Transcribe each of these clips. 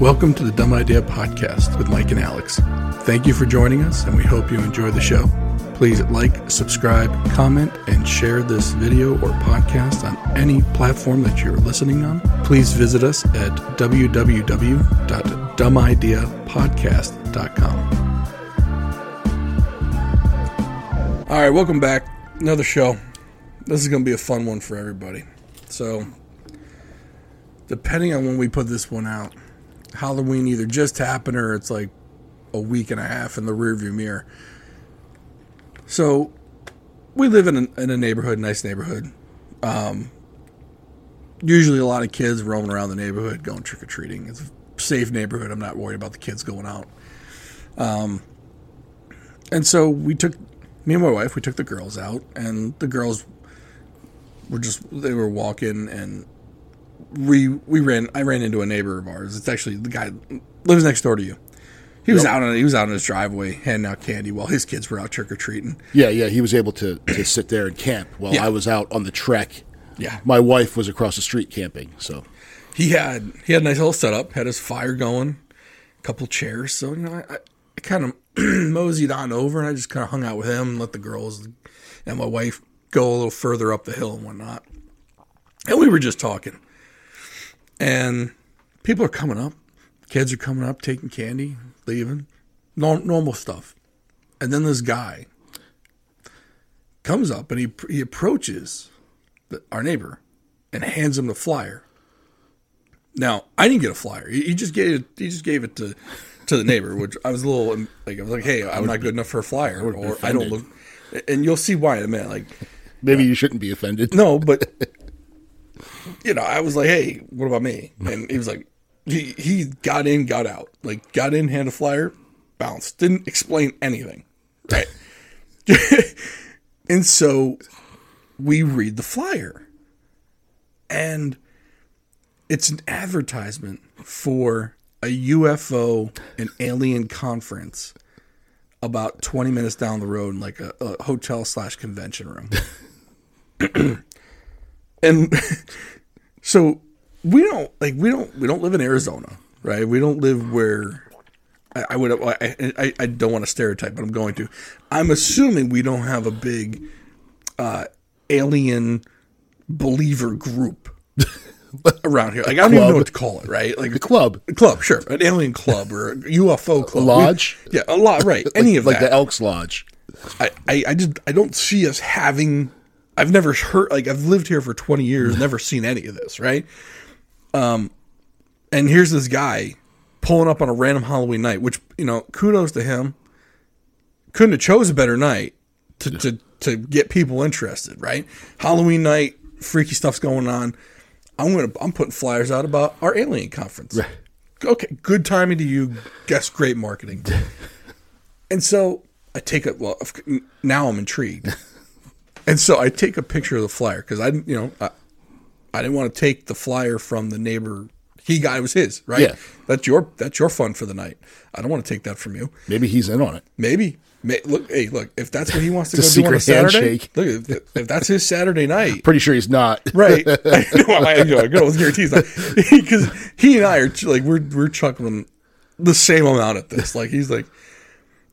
Welcome to the Dumb Idea Podcast with Mike and Alex. Thank you for joining us, and we hope you enjoy the show. Please like, subscribe, comment, and share this video or podcast on any platform that you're listening on. Please visit us at www.dumbideapodcast.com. All right, welcome back. Another show. This is going to be a fun one for everybody. So, depending on when we put this one out, Halloween either just happened or it's like a week and a half in the rearview mirror. So we live in a, in a neighborhood, nice neighborhood. Um, usually a lot of kids roaming around the neighborhood going trick or treating. It's a safe neighborhood. I'm not worried about the kids going out. Um, and so we took me and my wife. We took the girls out, and the girls were just they were walking and we we ran. I ran into a neighbor of ours. It's actually the guy lives next door to you. He was yep. out on he was out in his driveway handing out candy while his kids were out trick or treating. Yeah, yeah, he was able to, to sit there and camp while yeah. I was out on the trek. Yeah, my wife was across the street camping. So he had he had a nice little setup, had his fire going, a couple chairs. So you know, I, I kind of moseyed on over and I just kind of hung out with him and let the girls and my wife go a little further up the hill and whatnot. And we were just talking. And people are coming up. Kids are coming up, taking candy, leaving. normal stuff. And then this guy comes up and he, he approaches the, our neighbor and hands him the flyer. Now, I didn't get a flyer. He, he just gave it, he just gave it to to the neighbor, which I was a little um, like I was like, "Hey, I'm not good enough for a flyer," or I don't look. And you'll see why in a minute. Like, maybe you shouldn't be offended. No, but you know, I was like, hey, what about me? And he was like, he, he got in, got out. Like, got in, hand a flyer, bounced. Didn't explain anything. Right. and so we read the flyer. And it's an advertisement for a UFO and alien conference about 20 minutes down the road in like a, a hotel slash convention room. and so we don't like we don't we don't live in Arizona, right? We don't live where I, I would I, I, I don't want to stereotype, but I'm going to. I'm assuming we don't have a big uh, alien believer group around here. Like I don't even know what to call it, right? Like a club, a club, sure, an alien club or a UFO club, lodge. We, yeah, a lot, right? Any like, of like that. the Elks Lodge. I, I, I just I don't see us having I've never heard like I've lived here for 20 years, never seen any of this, right? Um and here's this guy pulling up on a random Halloween night, which, you know, kudos to him. Couldn't have chose a better night to to to get people interested, right? Halloween night, freaky stuff's going on. I'm gonna I'm putting flyers out about our alien conference. Right. Okay, good timing to you. Guess great marketing. and so I take it. Well, now I'm intrigued. And so I take a picture of the flyer because I, you know, I, I didn't want to take the flyer from the neighbor. He got it was his, right? Yeah. That's your that's your fun for the night. I don't want to take that from you. Maybe he's in on it. Maybe. May, look, hey, look. If that's what he wants to go do on a Saturday, handshake. look. If, if, that's his Saturday night, pretty sure he's not. right? I know. I know. I know. Guarantees because he and I are like we're we're chuckling the same amount at this. Like he's like,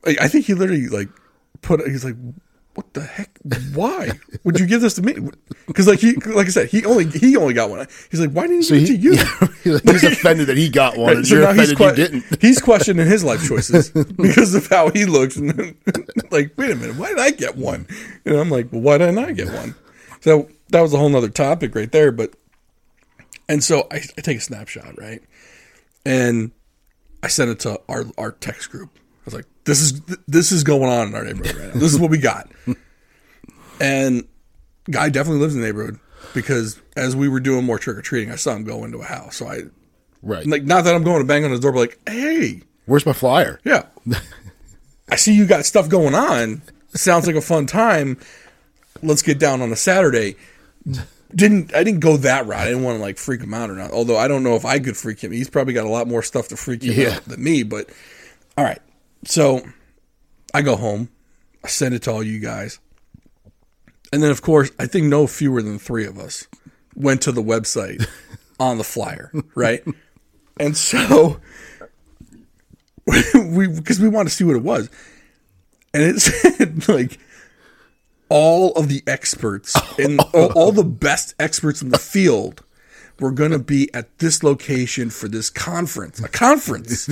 I think he literally like put. He's like, what the heck? Why would you give this to me? Because like he, like I said, he only he only got one. He's like, why didn't he so give he, it to you? he's offended that he got one. Right, so you're offended que- you didn't. He's questioning his life choices because of how he looks. And then, like, wait a minute, why did I get one? And I'm like, well, why didn't I get one? So that was a whole nother topic right there. But and so I, I take a snapshot, right, and I send it to our our text group this is this is going on in our neighborhood right now. This is what we got. and guy definitely lives in the neighborhood because as we were doing more trick or treating, I saw him go into a house. So I, right, like not that I'm going to bang on his door, but like, hey, where's my flyer? Yeah, I see you got stuff going on. Sounds like a fun time. Let's get down on a Saturday. Didn't I didn't go that route. I didn't want to like freak him out or not. Although I don't know if I could freak him. He's probably got a lot more stuff to freak him yeah. out than me. But all right, so I go home, I send it to all you guys. And then, of course, I think no fewer than three of us went to the website on the flyer, right? And so we because we wanted to see what it was, and it said like all of the experts and all, all the best experts in the field were going to be at this location for this conference, a conference,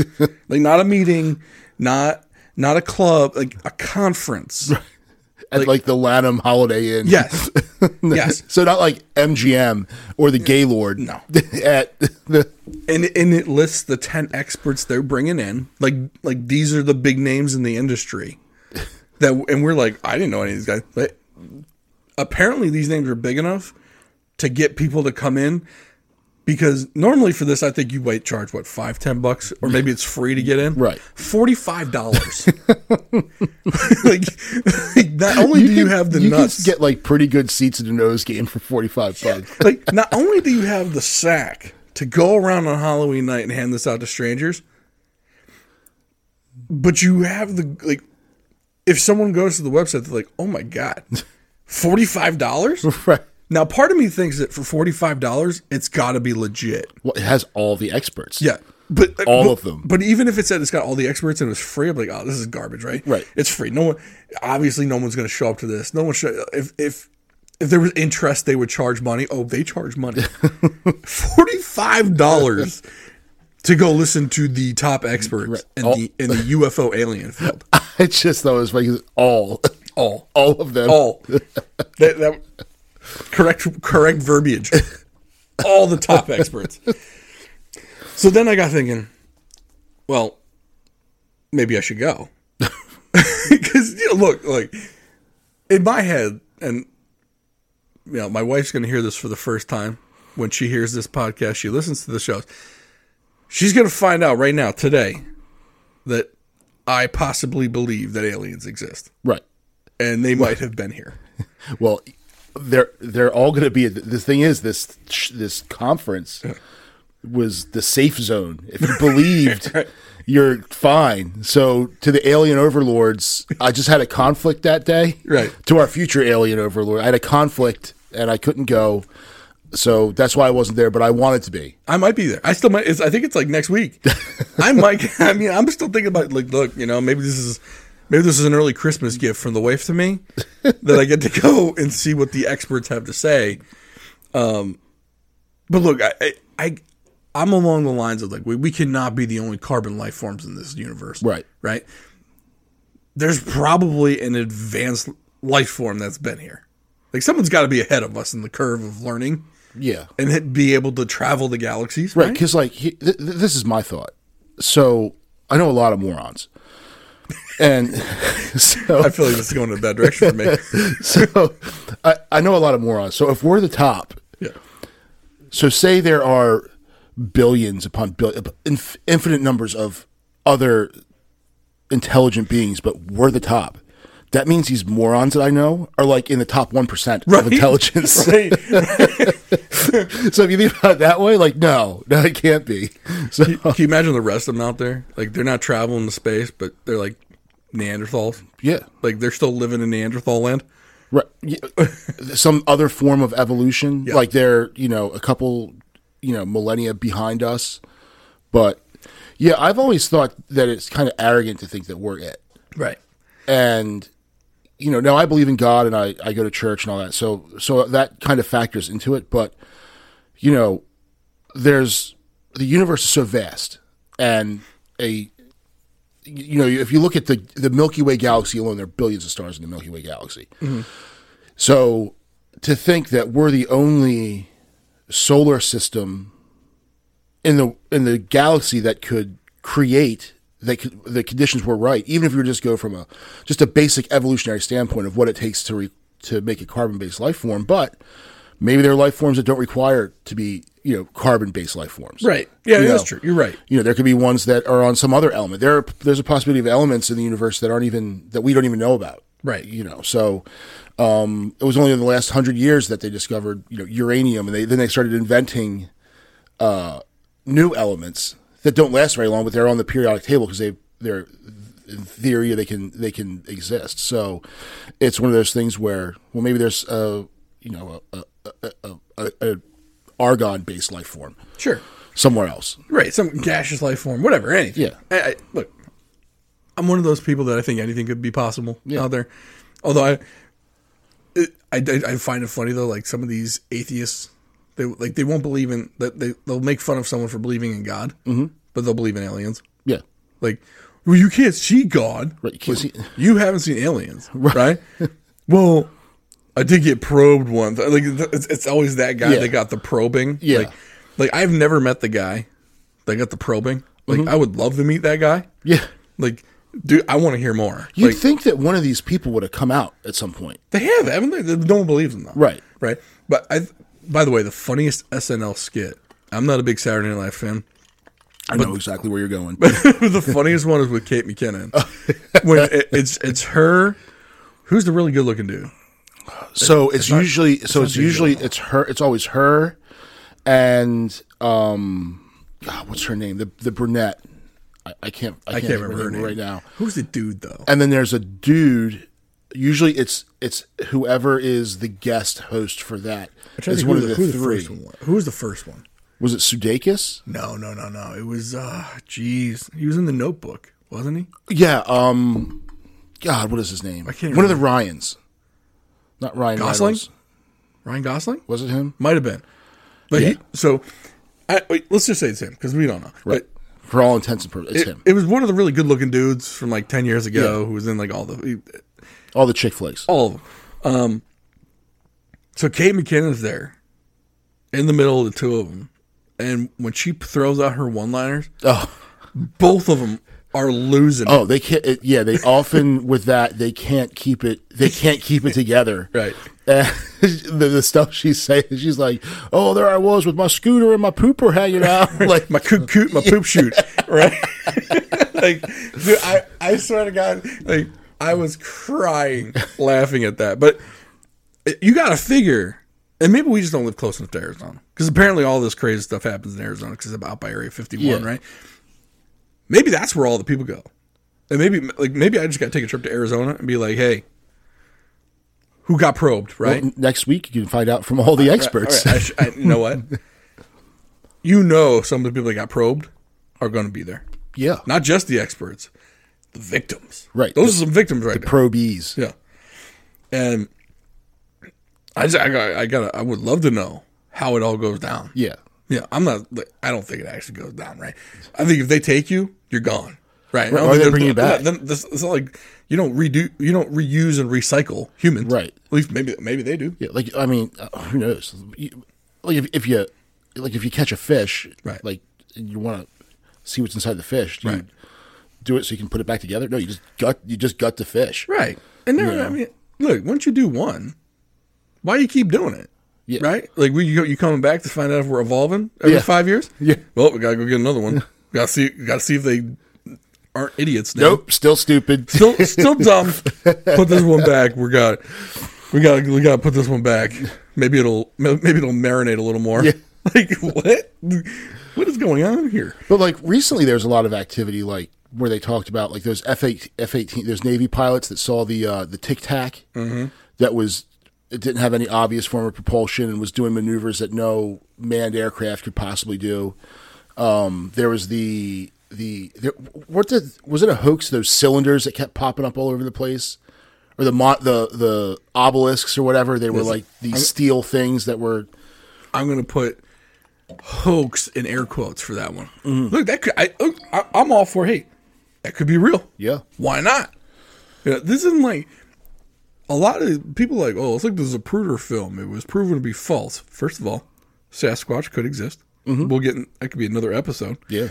like not a meeting, not not a club, like a conference. At like, the Lanham Holiday Inn. Yes, yes. So not like MGM or the Gaylord. No. At the and and it lists the 10 experts they're bringing in like like these are the big names in the industry that and we're like i didn't know any of these guys but apparently these names are big enough to get people to come in because normally for this i think you might charge what five ten bucks or maybe it's free to get in Right. $45 like, like not only do you have the you nuts can get like pretty good seats at a nose game for forty five bucks. like not only do you have the sack to go around on Halloween night and hand this out to strangers, but you have the like if someone goes to the website, they're like, "Oh my god, forty five dollars." Right. Now, part of me thinks that for forty five dollars, it's got to be legit. Well, it has all the experts. Yeah, but uh, All but- of them. But even if it said it's got all the experts and it was free, I'm like, oh, this is garbage, right? Right. It's free. No one, obviously, no one's going to show up to this. No one should. If if if there was interest, they would charge money. Oh, they charge money. Forty five dollars to go listen to the top experts in All- the in the UFO alien field. I just thought it was like all, All, all of them. all. that, that correct correct verbiage. All the top experts. So then I got thinking, well, maybe I should go because you know, look, like in my head, and you know, my wife's going to hear this for the first time when she hears this podcast. She listens to the shows. She's going to find out right now today that I possibly believe that aliens exist Right. and they might have been here. Well, they're they're all going to be. The thing is, this this conference was the safe zone. If you believed, you're fine. So to the alien overlords, I just had a conflict that day. Right. To our future alien overlord, I had a conflict and I couldn't go. So that's why I wasn't there, but I wanted to be. I might be there. I still might. It's, I think it's like next week. I might. I mean, I'm still thinking about like, look, you know, maybe this is maybe this is an early Christmas gift from the wife to me that I get to go and see what the experts have to say. Um, but look, I, I, I'm along the lines of like we, we cannot be the only carbon life forms in this universe. Right. Right. There's probably an advanced life form that's been here. Like someone's got to be ahead of us in the curve of learning Yeah. and be able to travel the galaxies. Right, Right. because like he, th- th- this is my thought. So I know a lot of morons, and so I feel like this is going in a bad direction for me. so I, I know a lot of morons. So if we're the top, Yeah. so say there are billions upon billion, inf- infinite numbers of other intelligent beings, but we're the top. That means these morons that I know are like in the top one percent Right. of intelligence. Right. so if you think about it that way, like no, no, it can't be. So Can you imagine the rest of them out there? Like they're not traveling to space, but they're like Neanderthals. yeah, Like they're still living in Neanderthal land. Right. Some other form of evolution, Yeah. like they're you know a couple you know millennia behind us, but yeah, I've always thought that it's kind of arrogant to think that we're it, Right. and you know now I believe in God and I I go to church and all that, so so that kind of factors into it, but you know there's the universe is so vast and a you know if you look at the the Milky Way galaxy alone there are billions of stars in the Milky Way galaxy. Mm-hmm. So to think that we're the only solar system in the in the galaxy that could create could, the conditions were right, even if you were just go from a just a basic evolutionary standpoint of what it takes to re, to make a carbon based life form, but maybe there are life forms that don't require to be you know carbon based life forms. Right. Yeah, You that's know, true. You're right. You know, there could be ones that are on some other element. There, are, there's a possibility of elements in the universe that aren't even that we don't even know about. Right. You know, so um, it was only in the last hundred years that they discovered you know uranium, and they then they started inventing uh, new elements that don't last very long, but they're on the periodic table because they they're in theory they can they can exist. So it's one of those things where well maybe there's a you know a, a, a, a, a argon based life form. Sure. somewhere else. right, some gaseous life form, whatever, anything. Yeah. I, I, look, I'm one of those people that I think anything could be possible Yeah. out there. Although I, I, I, I find it funny though, like some of these atheists, they like they won't believe in that they they'll make fun of someone for believing in God, mm-hmm. but they'll believe in aliens. Yeah. Like, well, you can't see God. Right. You can't see- You haven't seen aliens, right? well, I did get probed once. Like, it's, it's always that guy Yeah. that got the probing. Yeah. Like, like I've never met the guy that got the probing. Like, Mm-hmm. I would love to meet that guy. Yeah. Like, dude, I want to hear more. You'd like, think that one of these people would have come out at some point. they have, haven't they? No one believes them, though. Right. Right. But I, by the way, the funniest SNL skit. I'm not a big Saturday Night Live fan. I know exactly where you're going. But the funniest one is with Kate McKinnon. when it, it's it's her. Who's the really good looking dude? so it's, usually so it's usually it's her it's always her and um God, what's her name? The the brunette. I, I can't I, I can't remember her name right now. Who's the dude though? And then there's a dude usually it's it's whoever is the guest host for that. Is one of the, who three. first one was. Who was the first one? Was it Sudeikis? No, no, no, no. It was. uh Jeez, he was in the Notebook, wasn't he? Yeah, um God, what is his name? I can't One of the Ryans. Not Ryan Gosling? Reynolds. Ryan Gosling Was it him? might have been, but Yeah. he. So, I, wait, let's just say it's him because we don't know. Right. For all intents and purposes, it's It, him. it was one of the really good looking dudes from like ten years ago who was in like all the all the chick flicks. all of them. Um, so Kate McKinnon's there in the middle of the two of them, and when she throws out her one liners, Oh. both of them are losing. it. Oh, they can't. It, yeah, they often with that they can't keep it. They can't keep it together. Right. And the, the stuff she's saying, she's like, "Oh, there I was with my scooter and my pooper hanging out." like, my coot coot, my poop shoot, right? like, dude, I, I swear to God, like, I was crying laughing at that. But you got to figure, and maybe we just don't live close enough to Arizona because apparently all this crazy stuff happens in Arizona because it's out by Area 51, Yeah. right? Maybe that's where all the people go, and maybe like maybe I just got to take a trip to Arizona and be like, hey. Who got probed, right? well, next week you can find out from all the experts. All right, I sh- I- you know what? you know, some of the people that got probed are going to be there. yeah, Not just the experts, the victims. Right. Those are some victims right there. probees. yeah. And I just, I got, I got, I would love to know how it all goes down. Yeah, Yeah. I'm not, I don't think it actually goes down, right? I think if they take you, you're gone. Right. I Or they bring you back. Then this, it's not like you don't redo, you don't reuse and recycle humans. Right. At least maybe, maybe they do. yeah. Like I mean, uh, who knows? Like if, if you like if you catch a fish, Right. Like you want to see what's inside the fish. Do Right. you do it so you can put it back together? No, you just gut. You just gut the fish. Right. And then, I mean, look, once you do one, why you keep doing it? Yeah. Right? Like, we, you, you coming back to find out if we're evolving every Yeah. five years? Yeah. Well, we gotta go get another one. gotta see, gotta see if they aren't idiots. Now. Nope, still stupid. Still, still dumb. Put this one back. We got, we got, we got to put this one back. Maybe it'll, maybe it'll marinate a little more. Yeah. Like what? What is going on here? But like recently, there's a lot of activity, like where they talked about like those F eight F eighteen, those Navy pilots that saw the uh, the Tic Tac that was it didn't have any obvious form of propulsion and was doing maneuvers that no manned aircraft could possibly do. Um, there was the the there, what did was it a hoax? Those cylinders that kept popping up all over the place, or the mo- the the obelisks or whatever. They were like these steel things that were I'm gonna put hoax in air quotes for that one. Mm-hmm. Look, that could I, I I'm all for. Hey, that could be real. yeah Why not? You know, this isn't like a lot of people like, oh, it's like the Zapruder film. It was proven to be false. First of all, Sasquatch could exist. Mm-hmm. We'll get in, that could be another episode. yeah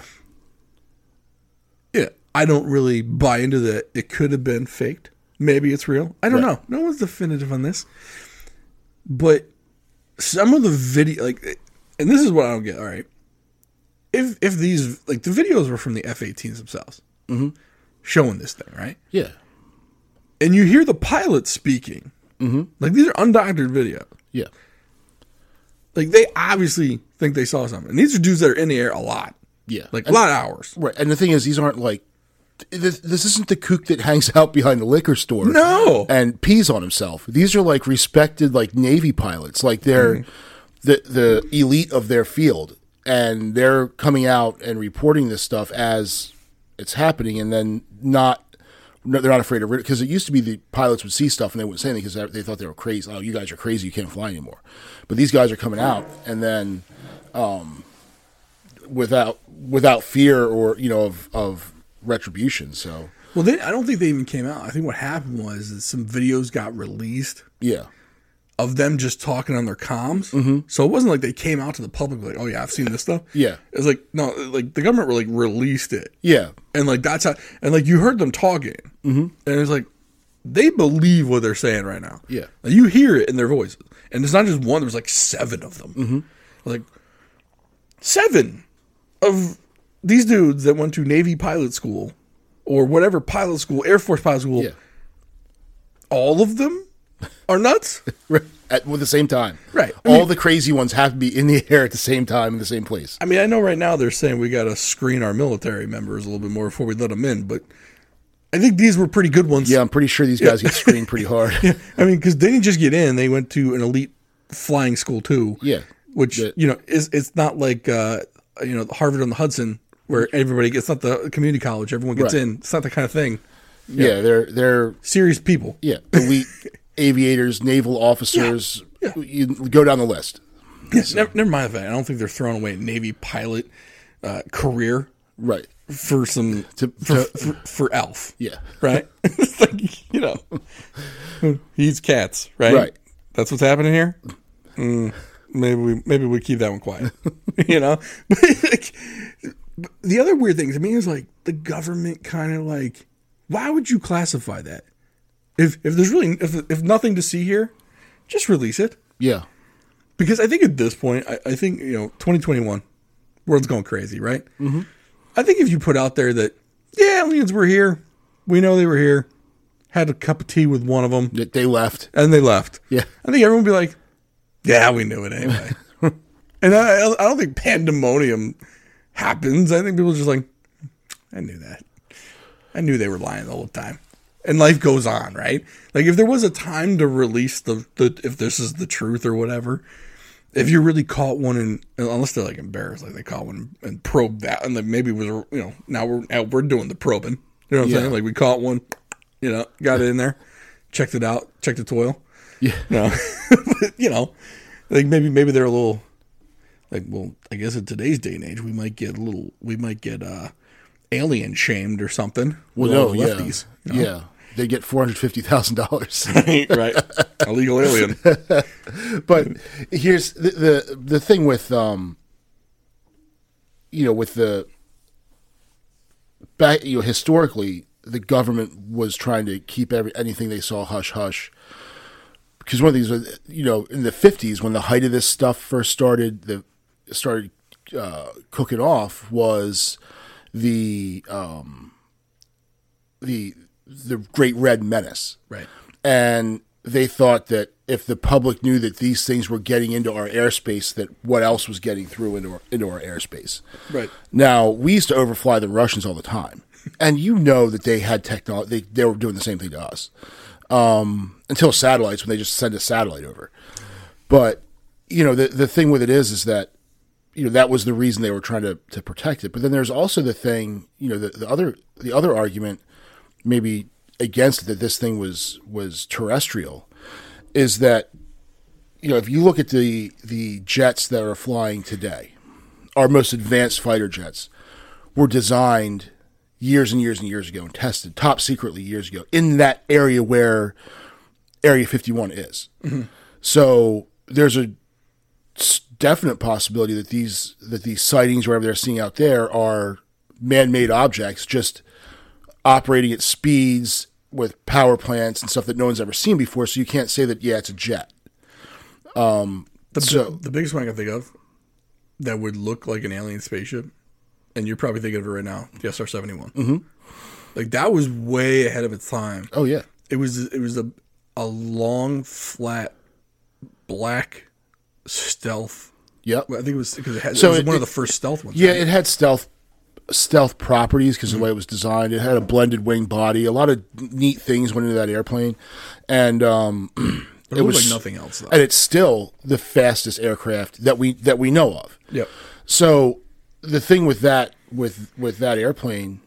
Yeah, I don't really buy into that. It could have been faked. Maybe it's real. I don't Right. know. No one's definitive on this. But some of the video, like, and this is what I don't get. All right, if if these like the videos were from the F-18s themselves, showing this thing, right? yeah and you hear the pilot speaking. Mm-hmm. Like these are undoctored videos. yeah Like they obviously think they saw something. And these are dudes that are in the air a lot, yeah like a lot of hours. Right, and the thing is, these aren't like this, this isn't the kook that hangs out behind the liquor store. No. and pees on himself. These are like respected like Navy pilots, like they're Mm-hmm. the the elite of their field. and they're coming out and reporting this stuff as it's happening, and then not. No, they're not afraid of it because it used to be the pilots would see stuff and they wouldn't say anything because they thought they were crazy. Oh, you guys are crazy! You can't fly anymore. But these guys are coming out and then um, without without fear or you know of of retribution. So Well, they, I don't think they even came out. I think what happened was that some videos got released yeah, of them just talking on their comms. Mm-hmm. So it wasn't like they came out to the public like, "Oh yeah, I've seen this stuff." Yeah. it's like no, like the government like released it, yeah, and like that's how, and like you heard them talking, mm-hmm. and it's like they believe what they're saying right now. Yeah. Like, you hear it in their voices, and it's not just one. There's like seven of them. Mm-hmm. Like seven of these dudes that went to Navy pilot school or whatever pilot school, Air Force pilot school. yeah. All of them are nuts. At the same time, Right. I All mean- the crazy ones have to be in the air at the same time in the same place. I mean, I know right now they're saying we got to screen our military members a little bit more before we let them in, but I think these were pretty good ones. Yeah, I'm pretty sure these guys get screened pretty hard. I mean, because they didn't just get in; they went to an elite flying school too. Yeah. which you know is it's not like uh, you know Harvard on the Hudson where everybody gets not the community college everyone gets Right. in. It's not the kind of thing. Yeah, they're they're Serious people. yeah elite aviators, naval officers. Yeah. You go down the list. Never, never mind that. I don't think they're throwing away a Navy pilot uh, career Right. for some To- for, to- for, for Elf. Yeah. right? it's like you know, he's cats, right? Right. That's what's happening here. Mm, maybe we maybe we keep that one quiet. you know, Like, the other weird thing to me is like the government kind of like, why would you classify that? If if there's really if if nothing to see here, just release it. Yeah. Because I think at this point, I, I think you know, 2021, world's going crazy, right? Mm-hmm. I think if you put out there that yeah, aliens were here, we know they were here, had a cup of tea with one of them, They- They left. and they left. Yeah. I think everyone would be like, yeah, we knew it anyway. and I, I don't think pandemonium happens. I think people are just like, I knew that. I knew they were lying the whole time. And life goes on, right? Like if there was a time to release the, the if this is the truth or whatever, if you really caught one and unless they're like embarrassed, like they caught one and probed that, and then maybe it was you know now we're now we're doing the probing. You know what I'm Yeah. saying? Like we caught one, you know, got it in there, checked it out, checked the toil. Yeah. No, you know, like maybe maybe they're a little like well, I guess in today's day and age, we might get a little, we might get uh alien shamed or something. Well, no, yeah, lefties, you know? yeah. They get four hundred fifty thousand dollars. right, illegal alien. but here's the, the the thing with um you know with the back you know historically the government was trying to keep every anything they saw hush hush because one of these was you know in the 50s when the height of this stuff first started the started uh, cooking off was the um the the great red menace Right. and they thought that if the public knew that these things were getting into our airspace, that what else was getting through into our, into our airspace. Right. Now we used to overfly the Russians all the time, and you know that they had technology. They, they were doing the same thing to us um, until satellites when they just send a satellite over. But you know the the thing with it is is that you know that was the reason they were trying to to protect it. But then there's also the thing you know the, the other the other argument maybe against that this thing was was terrestrial is that you know if you look at the the jets that are flying today our most advanced fighter jets were designed years and years and years ago and tested top secretly years ago in that area where area 51 is. Mm-hmm. So there's a definite possibility that these that these sightings wherever they're seeing out there are man-made objects just operating at speeds with power plants and stuff that no one's ever seen before. So you can't say that yeah, it's a jet. The, So- the biggest one I can think of that would look like an alien spaceship, and you're probably thinking of it right now, the SR seventy one. Mm-hmm. Like that was way ahead of its time. Oh yeah, It was it was a a long flat black stealth. yep. I think it was because it, had, So it was it- one of the first stealth ones. Yeah, right? it had stealth stealth properties because of the way it was designed. It had a blended wing body. A lot of neat things went into that airplane, and um, But it, was like nothing else though. and it's still the fastest aircraft that we that we know of. Yep. So the thing with that with with that airplane,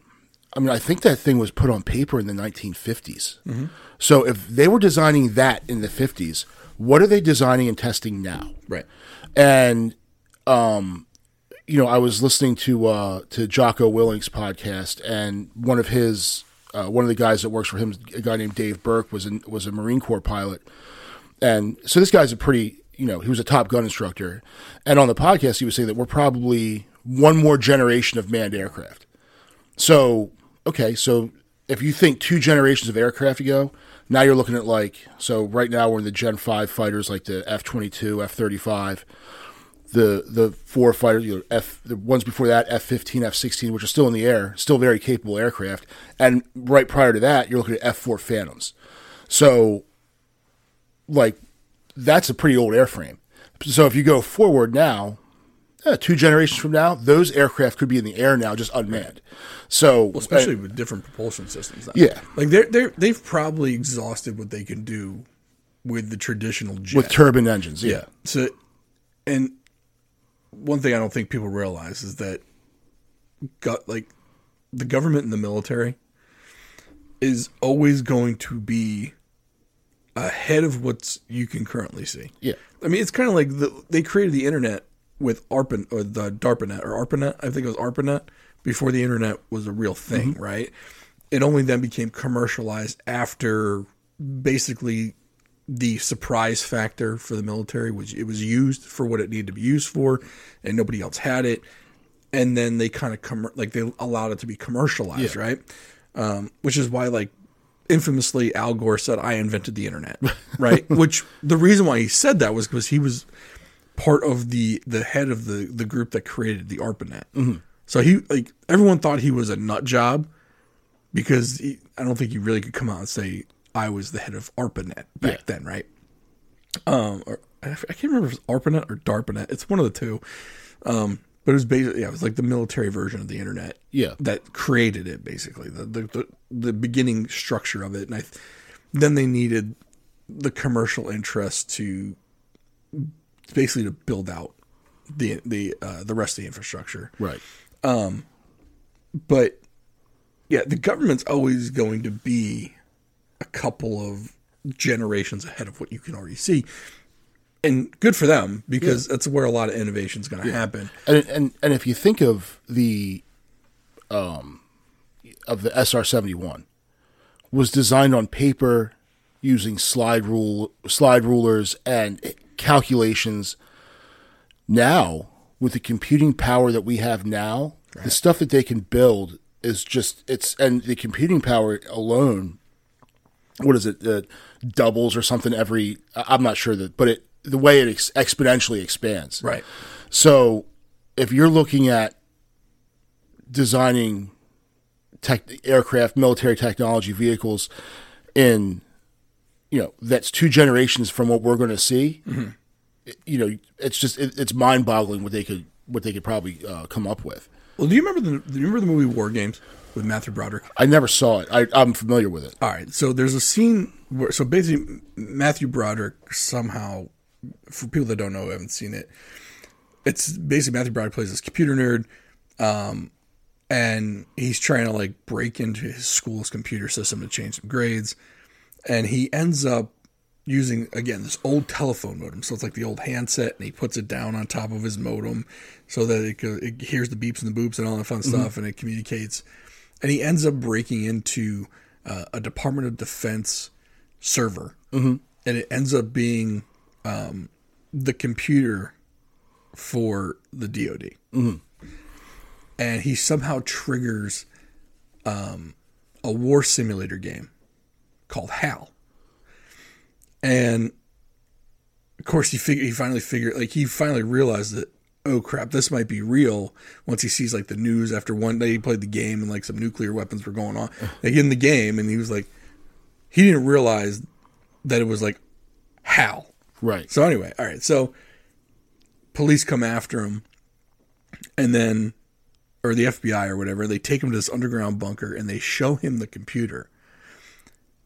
I mean, I think that thing was put on paper in the 1950s. So if they were designing that in the 50s, what are they designing and testing now? Right. And um, you know, I was listening to uh, to Jocko Willink's podcast, and one of his uh, one of the guys that works for him, a guy named Dave Berke, was an, was a Marine Corps pilot, and so this guy's a pretty you know he was a Top Gun instructor, and on the podcast he was saying that we're probably one more generation of manned aircraft. So okay, so if you think two generations of aircraft ago, now you're looking at like so right now we're in the Gen Five fighters like the F twenty two, F thirty five the the four fighters, you know, F the ones before that, F fifteen, F sixteen, which are still in the air, still very capable aircraft, and right prior to that, you're looking at F four Phantoms. So, like, that's a pretty old airframe. So if you go forward now, eh, two generations from now, those aircraft could be in the air now, just unmanned. So, Especially with different propulsion systems. Now. Yeah. Like they're they're they've probably exhausted what they can do with the traditional jet. with turbine engines, yeah, Yeah. So, and one thing I don't think people realize is that, got like, the government and the military is always going to be ahead of what you can currently see. yeah, I mean, it's kind of like the, they created the internet with ARPAN or the DARPANET or ARPANET. I think it was ARPANET before the internet was a real thing, mm-hmm. right? It only then became commercialized after basically the surprise factor for the military was it was used for what it needed to be used for, and nobody else had it. And then they kind of com- like they allowed it to be commercialized, right? Um, which is why like infamously Al Gore said, "I invented the internet," right? Which the reason why he said that was because he was part of the the head of the the group that created the ARPANET. So he like everyone thought he was a nut job because he, I don't think he really could come out and say I was the head of ARPANET back Yeah. then, right? Um, or I can't remember if it was ARPANET or DARPANET. It's one of the two. Um, but it was basically yeah, it was like the military version of the internet yeah, that created it basically the the, the, the beginning structure of it and I th- then they needed the commercial interest to basically to build out the the uh, the rest of the infrastructure right, Um, but yeah the government's always going to be a couple of generations ahead of what you can already see. And good for them because that's where a lot of innovation is going to happen. And and and if you think of the um of the SR seventy one was designed on paper using slide rule slide rulers and calculations. Now with the computing power that we have now the stuff that they can build is just it's and the computing power alone what is it uh, doubles or something every i'm not sure that but it the way it ex- exponentially expands. Right. So if you're looking at designing tech, aircraft, military technology vehicles in, you know, that's two generations from what we're going to see, it- you know, it's just, it, it's mind boggling what they could, what they could probably uh, come up with. well do you remember the do you remember the movie war games with matthew broderick I never saw it. I, I'm familiar with it. All right, so there's a scene where so basically Matthew Broderick somehow, for people that don't know, who haven't seen it, it's basically Matthew Broderick plays this computer nerd, um, and he's trying to like break into his school's computer system to change some grades, and he ends up using again this old telephone modem. So it's like the old handset, and he puts it down on top of his modem so that it, it hears the beeps and the boops and all that fun stuff, and it communicates. And he ends up breaking into uh, a Department of Defense server, and it ends up being um, the computer for the DoD. And he somehow triggers um, a war simulator game called HAL. And of course, he figured he finally figured like he finally realized that oh crap, this might be real. Once he sees like the news after one day he played the game and like some nuclear weapons were going on like in the game, and he was like, he didn't realize that it was like HAL. Right. So anyway, all right. So police come after him, and then, or the FBI or whatever, they take him to this underground bunker and they show him the computer.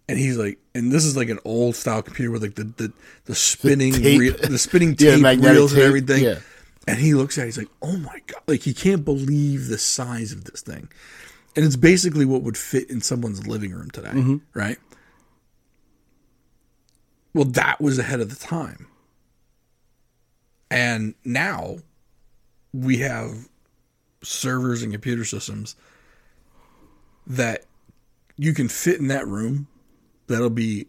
and he's like, and this is like an old style computer with like the the, the spinning tape. reel, the spinning Yeah, tape magnetic reels and everything. yeah. And he looks at it, he's like, oh my god, like he can't believe the size of this thing, and it's basically what would fit in someone's living room today, Mm-hmm. right? Well, that was ahead of the time, and now we have servers and computer systems that you can fit in that room that'll be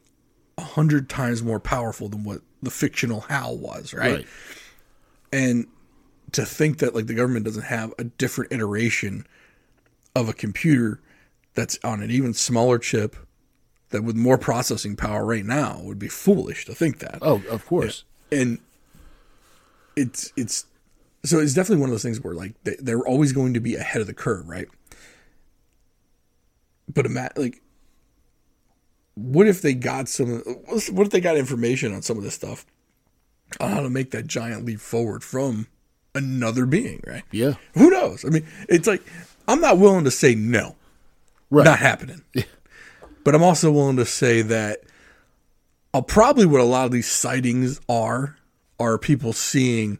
a hundred times more powerful than what the fictional HAL was, right? Right. And to think that like the government doesn't have a different iteration of a computer that's on an even smaller chip that with more processing power right now would be foolish to think that Oh, of course. and it's it's so it's definitely one of those things where like they, they're always going to be ahead of the curve, right? But imagine like, what if they got some? What if they got information on some of this stuff on how to make that giant leap forward from another being, right? Yeah. Who knows? I mean, it's like I'm not willing to say no, Right. not happening. But I'm also willing to say that uh, probably what a lot of these sightings are are people seeing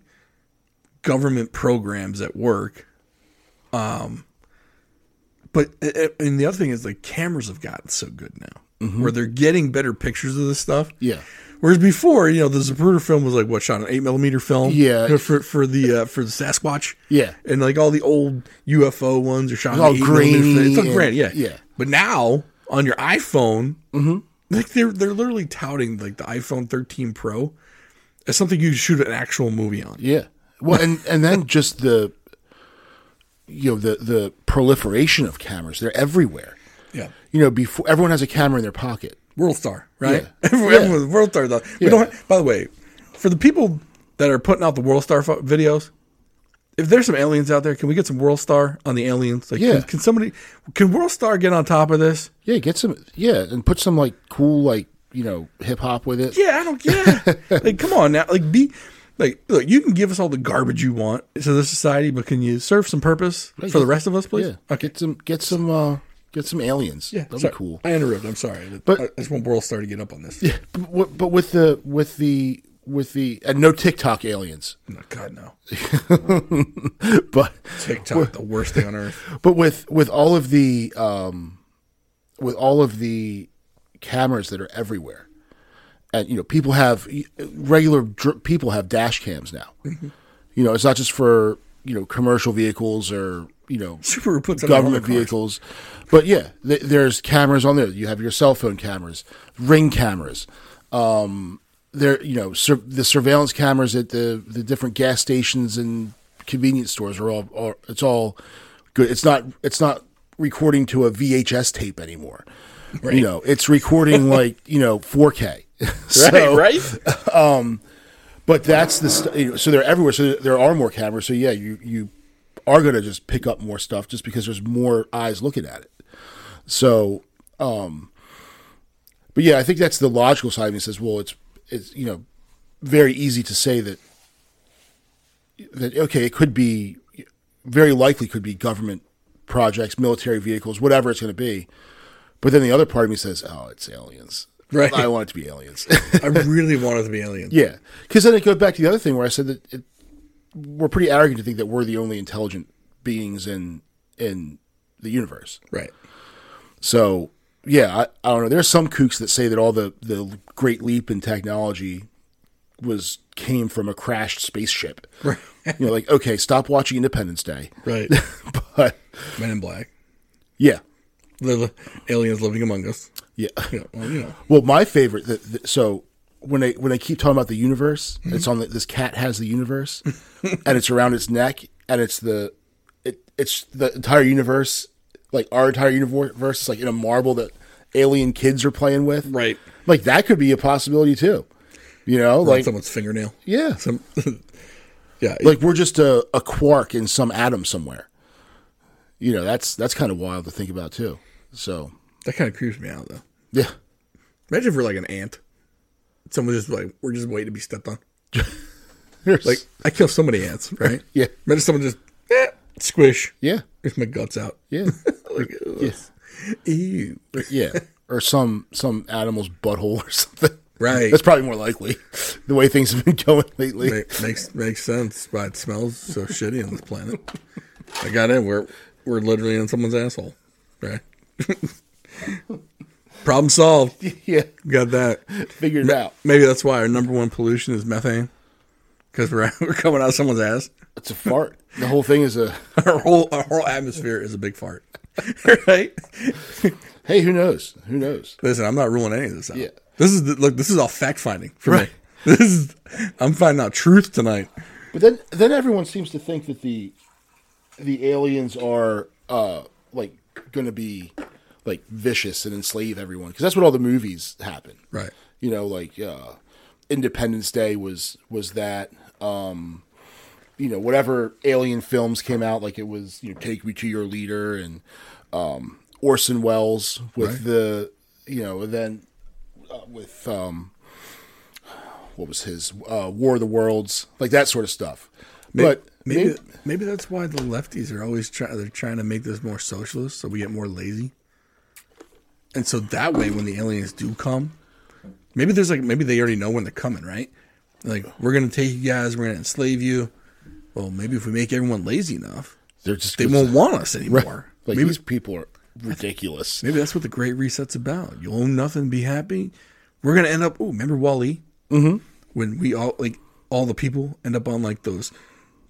government programs at work. Um, but and the other thing is like cameras have gotten so good now, where they're getting better pictures of this stuff. Yeah. Whereas before, you know, the Zapruder film was like what shot an eight millimeter film, Yeah. you know, for for the uh, for the Sasquatch, Yeah. and like all the old UFO ones are shot all in eight millimeter grainy film. It's all grainy, yeah, yeah. But now on your iPhone, Mm-hmm. like they're they're literally touting like the iPhone 13 Pro as something you shoot an actual movie on. Yeah. Well, and and then just the you know the the proliferation of cameras. They're everywhere. Yeah, You know, before everyone has a camera in their pocket. World Star, right? Yeah. Everyone, everyone- World Star. Though. We don't. By the way, for the people that are putting out the World Star fo- videos, if there's some aliens out there, can we get some World Star on the aliens? Like, Yeah. can, can somebody? Can World Star get on top of this? Yeah, get some. Yeah, and put some like cool like you know hip hop with it. Yeah, I don't. Yeah, like come on now. Like be. Like, look, you can give us all the garbage you want to the society, but can you serve some purpose for the rest of us, please? Yeah. Get some. Get some. uh Get some aliens. Yeah, that'd sorry. be cool. I interrupted. I'm sorry, But- I just want World Star to get up on this. Yeah, but, but with the with the with the and no TikTok aliens, God no. but TikTok, the worst thing on earth. but with with all of the um with all of the cameras that are everywhere and you know people have regular dr- people have dash cams now you know it's not just for you know commercial vehicles or you know Subaru puts it on all government vehicles but yeah th- there's cameras on there you have your cell phone cameras ring cameras um there you know sur- the surveillance cameras at the the different gas stations and convenience stores are all, all it's all good it's not it's not recording to a VHS tape anymore you know it's recording like you know 4K So- right? but that's the st- you know, so they're everywhere. So there are more cameras. So yeah, you you are going to just pick up more stuff just because there's more eyes looking at it. So, um, but yeah, I think that's the logical side of me. Says, well, it's it's you know very easy to say that that okay, it could be very likely could be government projects, military vehicles, whatever it's going to be. But then the other part of me says, oh, it's aliens. Right. I want it to be aliens. I really want it to be aliens. Yeah, because then it goes back to the other thing where I said that it, we're pretty arrogant to think that we're the only intelligent beings in in the universe. Right. So yeah, I, I don't know. There's some kooks that say that all the the great leap in technology was came from a crashed spaceship. Right. You know, like okay, stop watching Independence Day. Right. but Men in Black. yeah, The aliens living among us. yeah. Yeah, well, you know. Well, my favorite. The, the, so when they when they keep talking about the universe, mm-hmm. it's on the, this cat has the universe, and it's around its neck, and it's the it it's the entire universe, like our entire universe, is like in a marble that alien kids are playing with. Right. Like that could be a possibility too. You know, Like like someone's fingernail. yeah, Some. yeah. like we're just a, a quark in some atom somewhere. You know, that's that's kind of wild to think about too. So that kind of creeps me out though. yeah, Imagine if we're like an ant. Someone just like we're just waiting to be stepped on. Like I kill so many ants, right? Yeah. Imagine someone just eh, squish. yeah, Gets my guts out. yeah, Like, ugh. Ew. yeah. or some some animal's butthole or something. Right. That's probably more likely. The way things have been going lately. Ma- makes makes sense. Why it smells so shitty on this planet. I got in. We're we're literally in someone's asshole. Right. Problem solved. yeah, Got that. figured it out. Maybe that's why our number one pollution is methane. Because we're we're coming out of someone's ass. It's a fart. The whole thing is a. Our whole our whole atmosphere is a big fart. right. Hey, who knows? Who knows? Listen, I'm not ruling any of this out. Yeah. This is the, look. This is all fact finding for Right. me. This is I'm finding out truth tonight. But then, then everyone seems to think that the the aliens are uh, like going to be like vicious and enslave everyone because that's what all the movies happen. Right. You know, like uh, Independence Day was was that. Um, you know, whatever alien films came out, like it was, you know, Take Me to Your Leader and um, Orson Welles with Right. the, you know, and then uh, with um, what was his uh, War of the Worlds, like that sort of stuff. Maybe, but maybe maybe, maybe that's why the lefties are always trying. They're trying to make this more socialist, so we get more lazy. And so that way, when the aliens do come, maybe there's like maybe they already know when they're coming, right? Like we're gonna take you guys, we're gonna enslave you. Well, maybe if we make everyone lazy enough, they're just they won't want us anymore. like maybe these people are ridiculous. maybe that's what the Great Reset's about. You'll own nothing, be happy. We're gonna end up. Oh, remember WALL-E? Mm-hmm. When we all like all the people end up on like those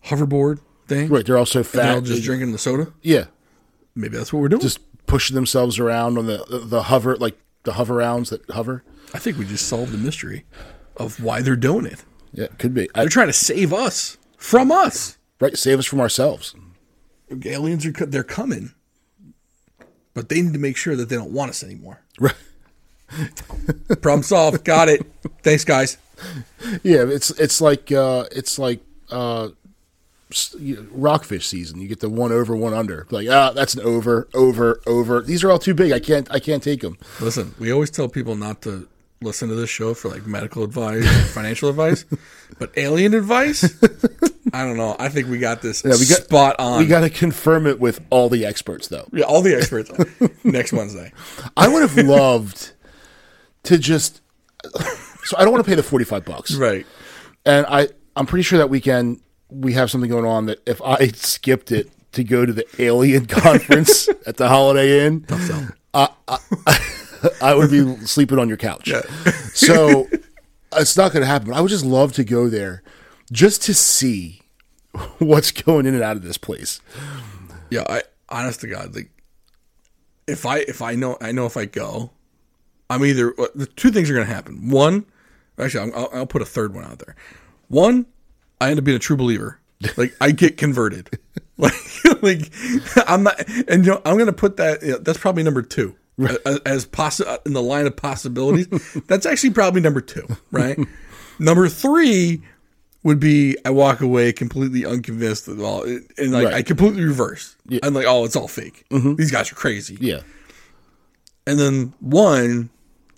hoverboard thing, Right, they're also fat. They're all just They- drinking the soda. yeah, Maybe that's what we're doing. just pushing themselves around on the the hover like the Hoverounds that hover. I think we just solved the mystery of why they're doing it. Yeah, it could be. I, They're trying to save us from us. right, save us from ourselves. Aliens are they're coming, but they need to make sure that they don't want us anymore. Right. Problem solved. Got it. Thanks, guys. Yeah, it's it's like uh, it's like uh, s- you know, rockfish season. You get the one over, one under. Like ah, that's an over, over, over. These are all too big. I can't I can't take them. Listen, we always tell people not to listen to this show for like medical advice, financial advice, but alien advice. I don't know. I think we got this we got- spot on. We got to confirm it with all the experts, though. yeah, all the experts next Wednesday. I would have loved to just. So I don't want to pay the forty five bucks, Right. and I I'm pretty sure that weekend we have something going on that if I skipped it to go to the alien conference at the Holiday Inn, Tough sell. I would be sleeping on your couch. so it's not going to happen. But I would just love to go there just to see what's going in and out of this place. Yeah, I honest to God, like if I if I know I know if I go, I'm either uh, the two things are going to happen. One, actually, I'll, I'll put a third one out there. One, I end up being a true believer. Like I get converted. like like I'm not, and you know I'm going to put that. You know, that's probably number two. As, possi- uh, in the line of possibilities, that's actually probably number two, right? number three would be I walk away completely unconvinced at all, and like Right. I completely reverse. I'm like, oh, it's all fake. Mm-hmm. These guys are crazy. Yeah. And then one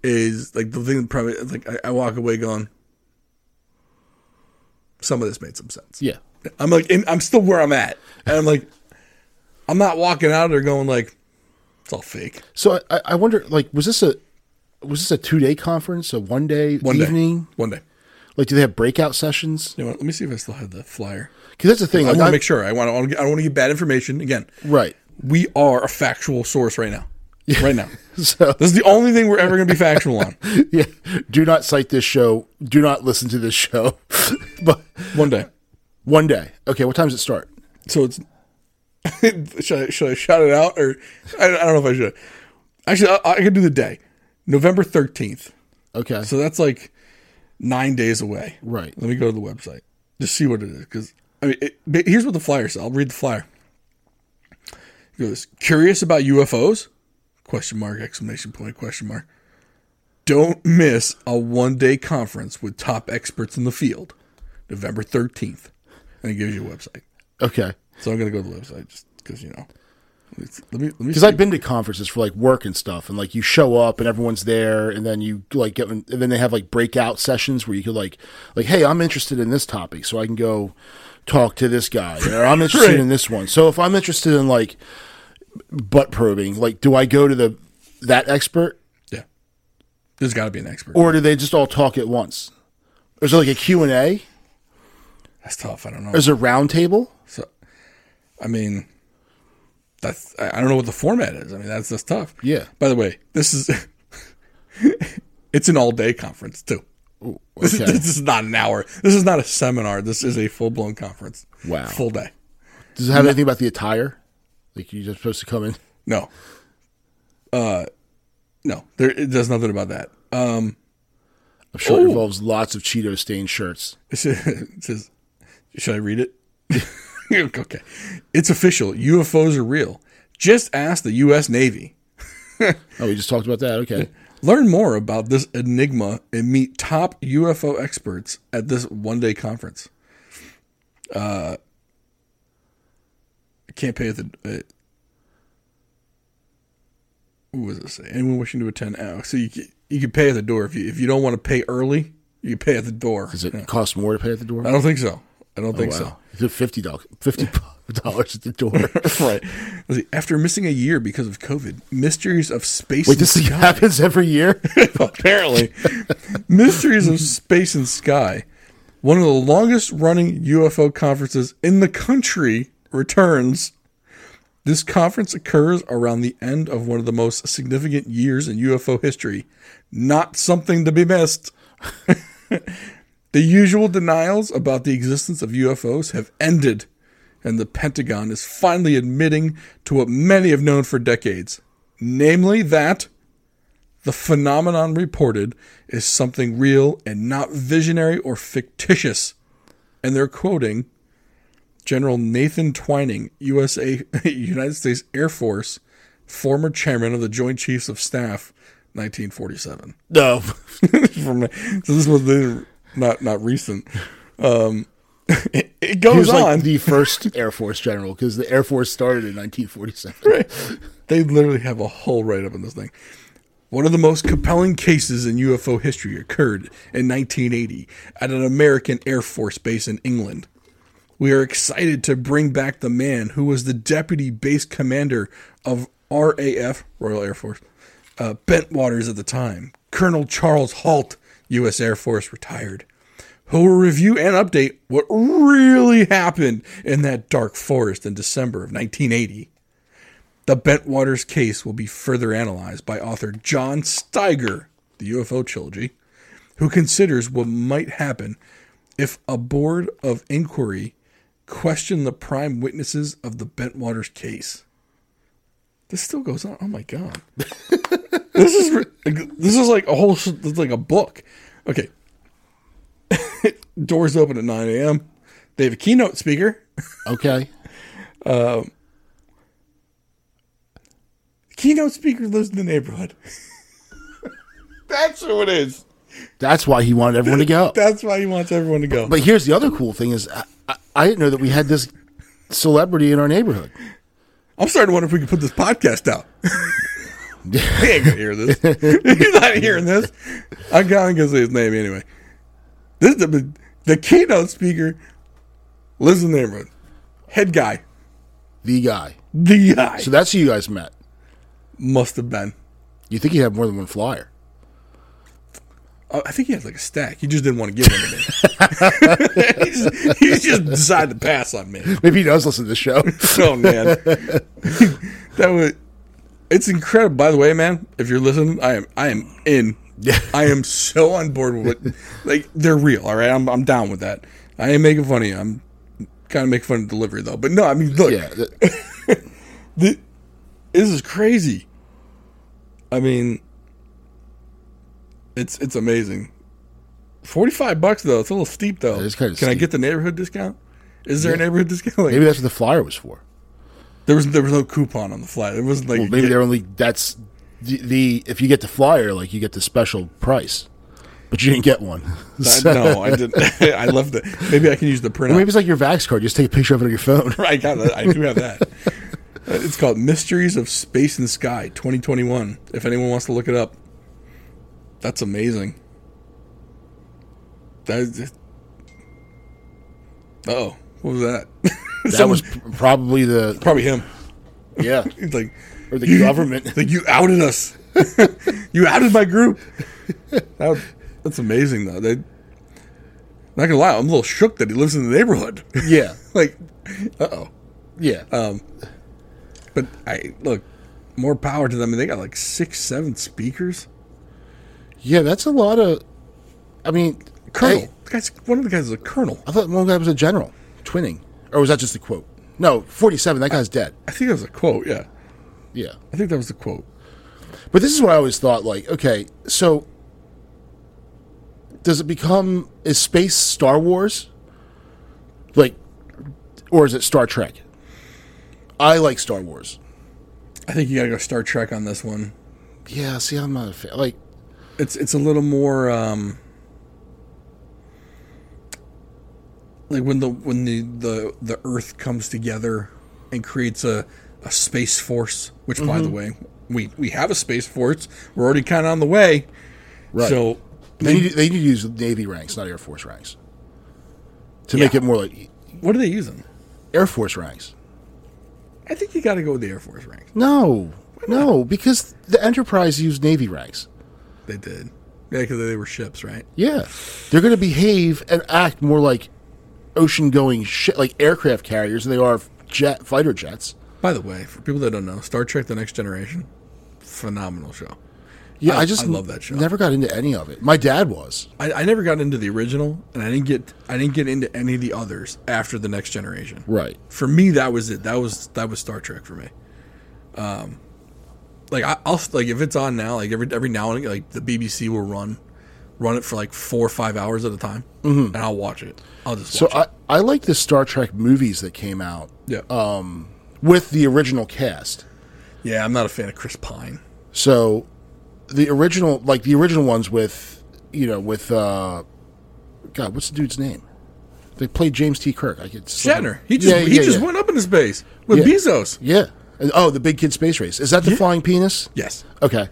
is like the thing that probably like I, I walk away going, some of this made some sense. Yeah. I'm like, I'm still where I'm at, and I'm like, I'm not walking out there going like, it's all fake. So I, I wonder, like, was this a was this a two day conference, a one day One evening? day, one day. Like, do they have breakout sessions? You know? Let me see if I still have the flyer. Because that's the thing. I Like, want to make sure. I want to. I don't want to get bad information. Again, right. we are a factual source right now. Right now, So this is the only thing we're ever going to be factual on. yeah, do not cite this show. Do not listen to this show. but One day. one day, okay. What time does it start? So it's should I should I shout it out or I, I don't know if I should. Actually, I, I could do the day, November thirteenth. Okay. So that's like nine days away. Right. Let me go to the website just see what it is because I mean, it, here's what the flyer says. I'll read the flyer. It goes curious about UFOs? Question mark exclamation point question mark. Don't miss a one day conference with top experts in the field, November thirteenth, and it gives you a website. okay. So I'm gonna go to the website just because you know. Let me let me. Because. I've been to conferences for like work and stuff, and like you show up and everyone's there, and then you like get, and then they have like breakout sessions where you could like, like, hey, I'm interested in this topic, so I can go talk to this guy, or I'm interested Right. in this one. So if I'm interested in like butt probing, like, do I go to the that expert? yeah. There's got to be an expert. or do they just all talk at once? Is there like a Q and A? That's tough. I don't know. Is a round table? So, I mean, that's I don't know what the format is. I mean, that's that's tough. Yeah. By the way, this is it's an all day conference too. This, Okay. is, this is not an hour. This is not a seminar. This is a full blown conference. Wow. full day. Does it have anything about the attire? Like you're just supposed to come in? No, uh, no. There it does nothing about that. Um, I'm sure it Oh. involves lots of Cheeto stained shirts. it says should I read it? okay, it's official. UFOs are real. Just ask the U.S. Navy. Oh, we just talked about that. Okay. Learn more about this enigma and meet top UFO experts at this one day conference. Uh, I can't pay at the. Uh, what was it say? Anyone wishing to attend? Oh, so you can, you can pay at the door if you if you don't want to pay early. You pay at the door. Does it cost more to pay at the door? I don't think so. I don't think oh, so. Wow. It fifty dollars? Fifty dollars at the door. right. After missing a year because of COVID, mysteries of space. Wait, this sky- happens every year. apparently. Mysteries of Space and Sky, one of the longest running UFO conferences in the country, returns. This conference occurs around the end of one of the most significant years in UFO history. Not something to be missed. The usual denials about the existence of UFOs have ended, and the Pentagon is finally admitting to what many have known for decades namely that the phenomenon reported is something real and not visionary or fictitious. And they're quoting General Nathan Twining, USA United States Air Force, former chairman of the Joint Chiefs of Staff, 1947. no. From, so this was the, not not recent. Um, it, it He goes was on. like the first Air Force general because the Air Force started in 1947. They literally have a whole write up on this thing. One of the most compelling cases in UFO history occurred in 1980 at an American Air Force base in England. We are excited to bring back the man who was the deputy base commander of RAF, Royal Air Force, uh, Bentwaters at the time, Colonel Charles Halt, U.S. Air Force, retired, who will review and update what really happened in that dark forest in December of 1980. The Bentwaters case will be further analyzed by author John Steiger, the UFO trilogy, who considers what might happen if a board of inquiry questioned the prime witnesses of the Bentwaters case. This still goes on. Oh my god, this is this is like a whole this is like a book. Okay, doors open at nine a.m. They have a keynote speaker. Okay. Um, keynote speaker lives in the neighborhood. That's who it is. That's why he wanted everyone to go. That's why he wants everyone to go. But here's the other cool thing is I, I, I didn't know that we had this celebrity in our neighborhood. I'm starting to wonder if we can put this podcast out. he ain't gonna hear this. He's not hearing this. I'm going to say his name anyway. This is the, the keynote speaker lives in the neighborhood. Head guy. The guy. The guy. So that's who you guys met. Must have been. You think he had more than one flyer? Uh, I think he had like a stack. He just didn't want to give one to me. he, just, he just decided to pass on me. Maybe he does listen to the show. Oh man, that was. It's incredible. By the way, man, if you're listening, I am. I am in. Yeah. I am so on board with what. Like they're real. All right, I'm. I'm down with that. I ain't making fun of you. I'm kind of making fun of delivery though. But no, I mean, look, yeah. th- thi- this is crazy. I mean, it's it's amazing. Forty five bucks though. It's a little steep though. Kinda Can I get the neighborhood discount? Is there a neighborhood discount? Like, Maybe that's what the flyer was for. There was there was no coupon on the flight. It wasn't like Well, maybe they're only that's the, the if you get the flyer, like you get the special price, but you didn't get one. I, no, I didn't. I left it. Maybe I can use the Or printout. maybe it's like your Vax card. Just take a picture of it on your phone. I got that. I do have that. It's called Mysteries of Space and Sky 2021. If anyone wants to look it up, that's amazing. That. Oh, what was that? That was probably the probably him. yeah, He's like, or the You- government. like you outed us. you outed my group. That, that's amazing, though. They, not gonna lie, I'm a little shook that he lives in the neighborhood. Yeah, like, uh oh. yeah. Um, but I look more power to them. I mean, they got like six, seven speakers. yeah, that's a lot of. I mean, Colonel, guy's one of the guys is a colonel. I thought one guy was a general, twinning, or was that just a quote? No, forty-seven. That guy's dead. I think that was a quote. Yeah, Yeah, I think that was the quote. but this is what I always thought. Like, okay, so does it become is space Star Wars? Like, or is it Star Trek? I like Star Wars. I think you gotta go Star Trek on this one. Yeah, see, I'm not a fan. Like, It's it's a little more um, like when the when the, the the Earth comes together and creates a, a space force. Which, by the mm-hmm. way, we we have a space force. We're already kind of on the way. Right. So they need, they need to use Navy ranks, not Air Force ranks, to make it more like what are they using? Air Force ranks. I think you got to go with the Air Force ranks. No, no, because the Enterprise used Navy ranks. They did. Yeah, because they were ships, right? Yeah, they're going to behave and act more like ocean-going shit, like aircraft carriers, than they are jet fighter jets. By the way, for people that don't know, Star Trek: The Next Generation, phenomenal show. Yeah, I- I, just I love that show. Never got into any of it. My dad was. I, I never got into the original, and I didn't get I didn't get into any of the others after The Next Generation. Right. For me, that was it. That was that was Star Trek for me. Um, like I, I'll like if it's on now, like every every now and again, like the BBC will run run it for like four or five hours at a time, mm-hmm. and I'll watch it. I'll just So. I, I like the Star Trek movies that came out Yeah, um, with the original cast. yeah. I'm not a fan of Chris Pine. So the original, like the original ones with, you know, with uh, God, what's the dude's name? They played James T. Kirk. I could Shatner. He just Yeah, he yeah, just yeah. went up into space with Yeah. Bezos. Yeah. Oh, the big kid space race. Is that the flying penis? Yes. Okay.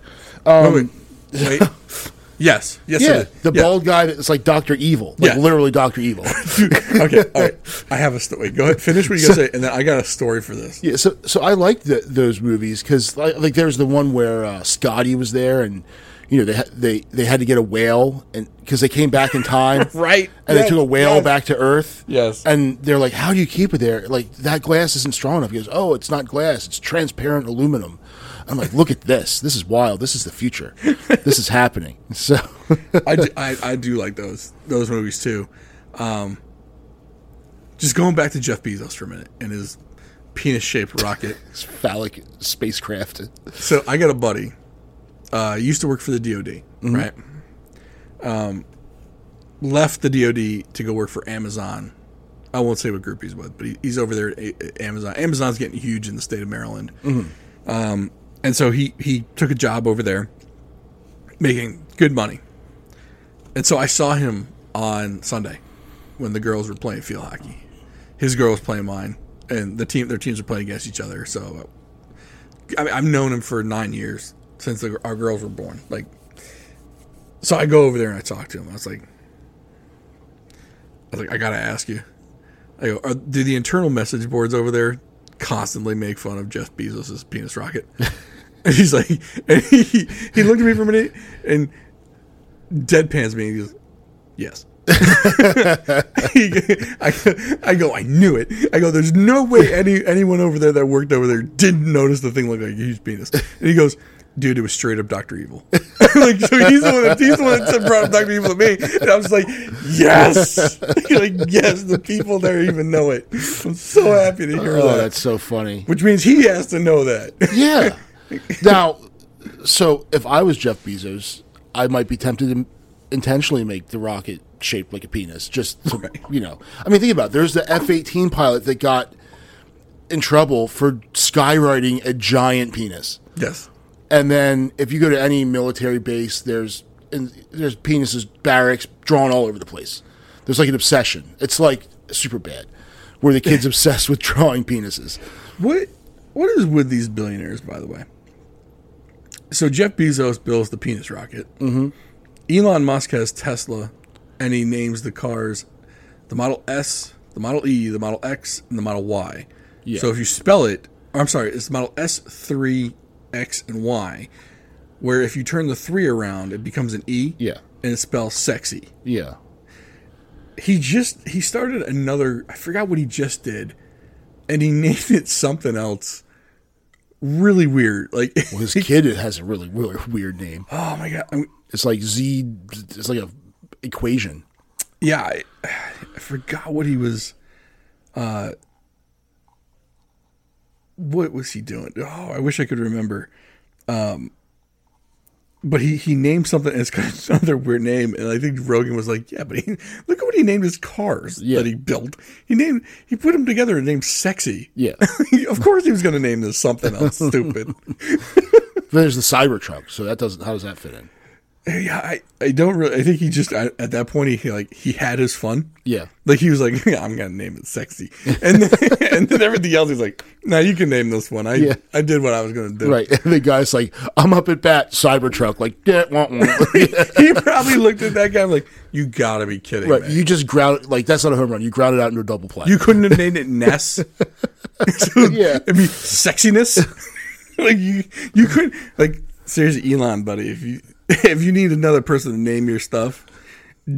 Wait, wait. Um, wait. yes. Yes. Yeah, the Yeah. bald guy that's like Doctor Evil, like Yeah. literally Doctor Evil. okay. All right. I have a story. Go ahead. Finish what you gotta say, and then I got a story for this. yeah, so so I like the, those movies because like, like there's the one where uh, Scotty was there and you know they ha- they they had to get a whale and because they came back in time, Right. And they took a whale yes. back to Earth. Yes. And they're like, "How do you keep it there? Like that glass isn't strong enough." He goes, "Oh, it's not glass; it's transparent aluminum." I'm like, "Look at this! This is wild. This is the future. this is happening." So, I, do, I, I do like those those movies too. Um, just going back to Jeff Bezos for a minute and his penis shaped rocket. it's phallic spacecraft. So I got a buddy. Uh, used to work for the DoD, right? Um, left the DoD to go work for Amazon. I won't say what group he's with, but he, he's over there at A- Amazon. Amazon's getting huge in the state of Maryland, um, and so he he took a job over there, making good money. And so I saw him on Sunday when the girls were playing field hockey. His girl was playing mine, and the team their teams were playing against each other. So uh, I mean, I've known him for nine years since the, our girls were born. Like, so I go over there and I talk to him. I was like, I was like, I gotta ask you. I go, are, do the internal message boards over there constantly make fun of Jeff Bezos' penis rocket? and he's like, and he he looked at me for a minute and deadpans me. And he goes, yes. I, I go, I knew it. I go, there's no way any anyone over there that worked over there didn't notice the thing looked like a huge penis. And he goes, dude, it was straight up Doctor Evil. like, so he's the one that he's the one that brought up Doctor Evil to me, and I was like, yes, like yes, the people there even know it. I'm so happy to hear that. Oh, that. that's so funny. Which means he has to know that. Yeah. now, so if I was Jeff Bezos, I might be tempted to intentionally make the rocket shaped like a penis. Just to, you know, I mean, think about it. There's the F-18 pilot that got in trouble for skywriting a giant penis. yes. And then if you go to any military base, there's and there's penises barracks drawn all over the place. There's like an obsession. It's like super bad, where the kids obsessed with drawing penises. What what is with these billionaires, by the way? So Jeff Bezos builds the penis rocket. Mm-hmm. Elon Musk has Tesla, and he names the cars the Model S, the Model E, the Model X, and the Model Y. Yeah. So if you spell it, I'm sorry, it's Model S, three, X, and Y. where if you turn the three around, it becomes an E. Yeah. And it spells sexy. Yeah. He just he started another. I forgot what he just did, and he named it something else. Really weird. Like Well, his kid has a really, really weird name. oh my god. I mean, It's like Z. It's like a equation. yeah, I, I forgot what he was. Uh, what was he doing? Oh, I wish I could remember. Um, but he he named something. And it's got another weird name, and I think Rogan was like, "Yeah, but he, look at what he named his cars Yeah. that he built. He named he put them together and named sexy. Yeah. of course, he was going to name this something else stupid. then There's the Cybertruck. So that doesn't. How does that fit in? Yeah, I, I don't really. I think he just I, at that point he like he had his fun. Yeah. Like he was like, yeah, I'm gonna name it sexy, and then, and then everything else he's like, no, you can name this one. I Yeah. I did what I was gonna do. Right. And the guy's like, I'm up at bat, Cybertruck. Like, yeah, wah, wah. he probably looked at that guy like, you gotta be kidding right. me. You just ground like that's not a home run. You ground it out into a double play. You couldn't have named it Ness. Yeah. it'd be sexiness. like you you couldn't like seriously, Elon, buddy. If you if you need another person to name your stuff,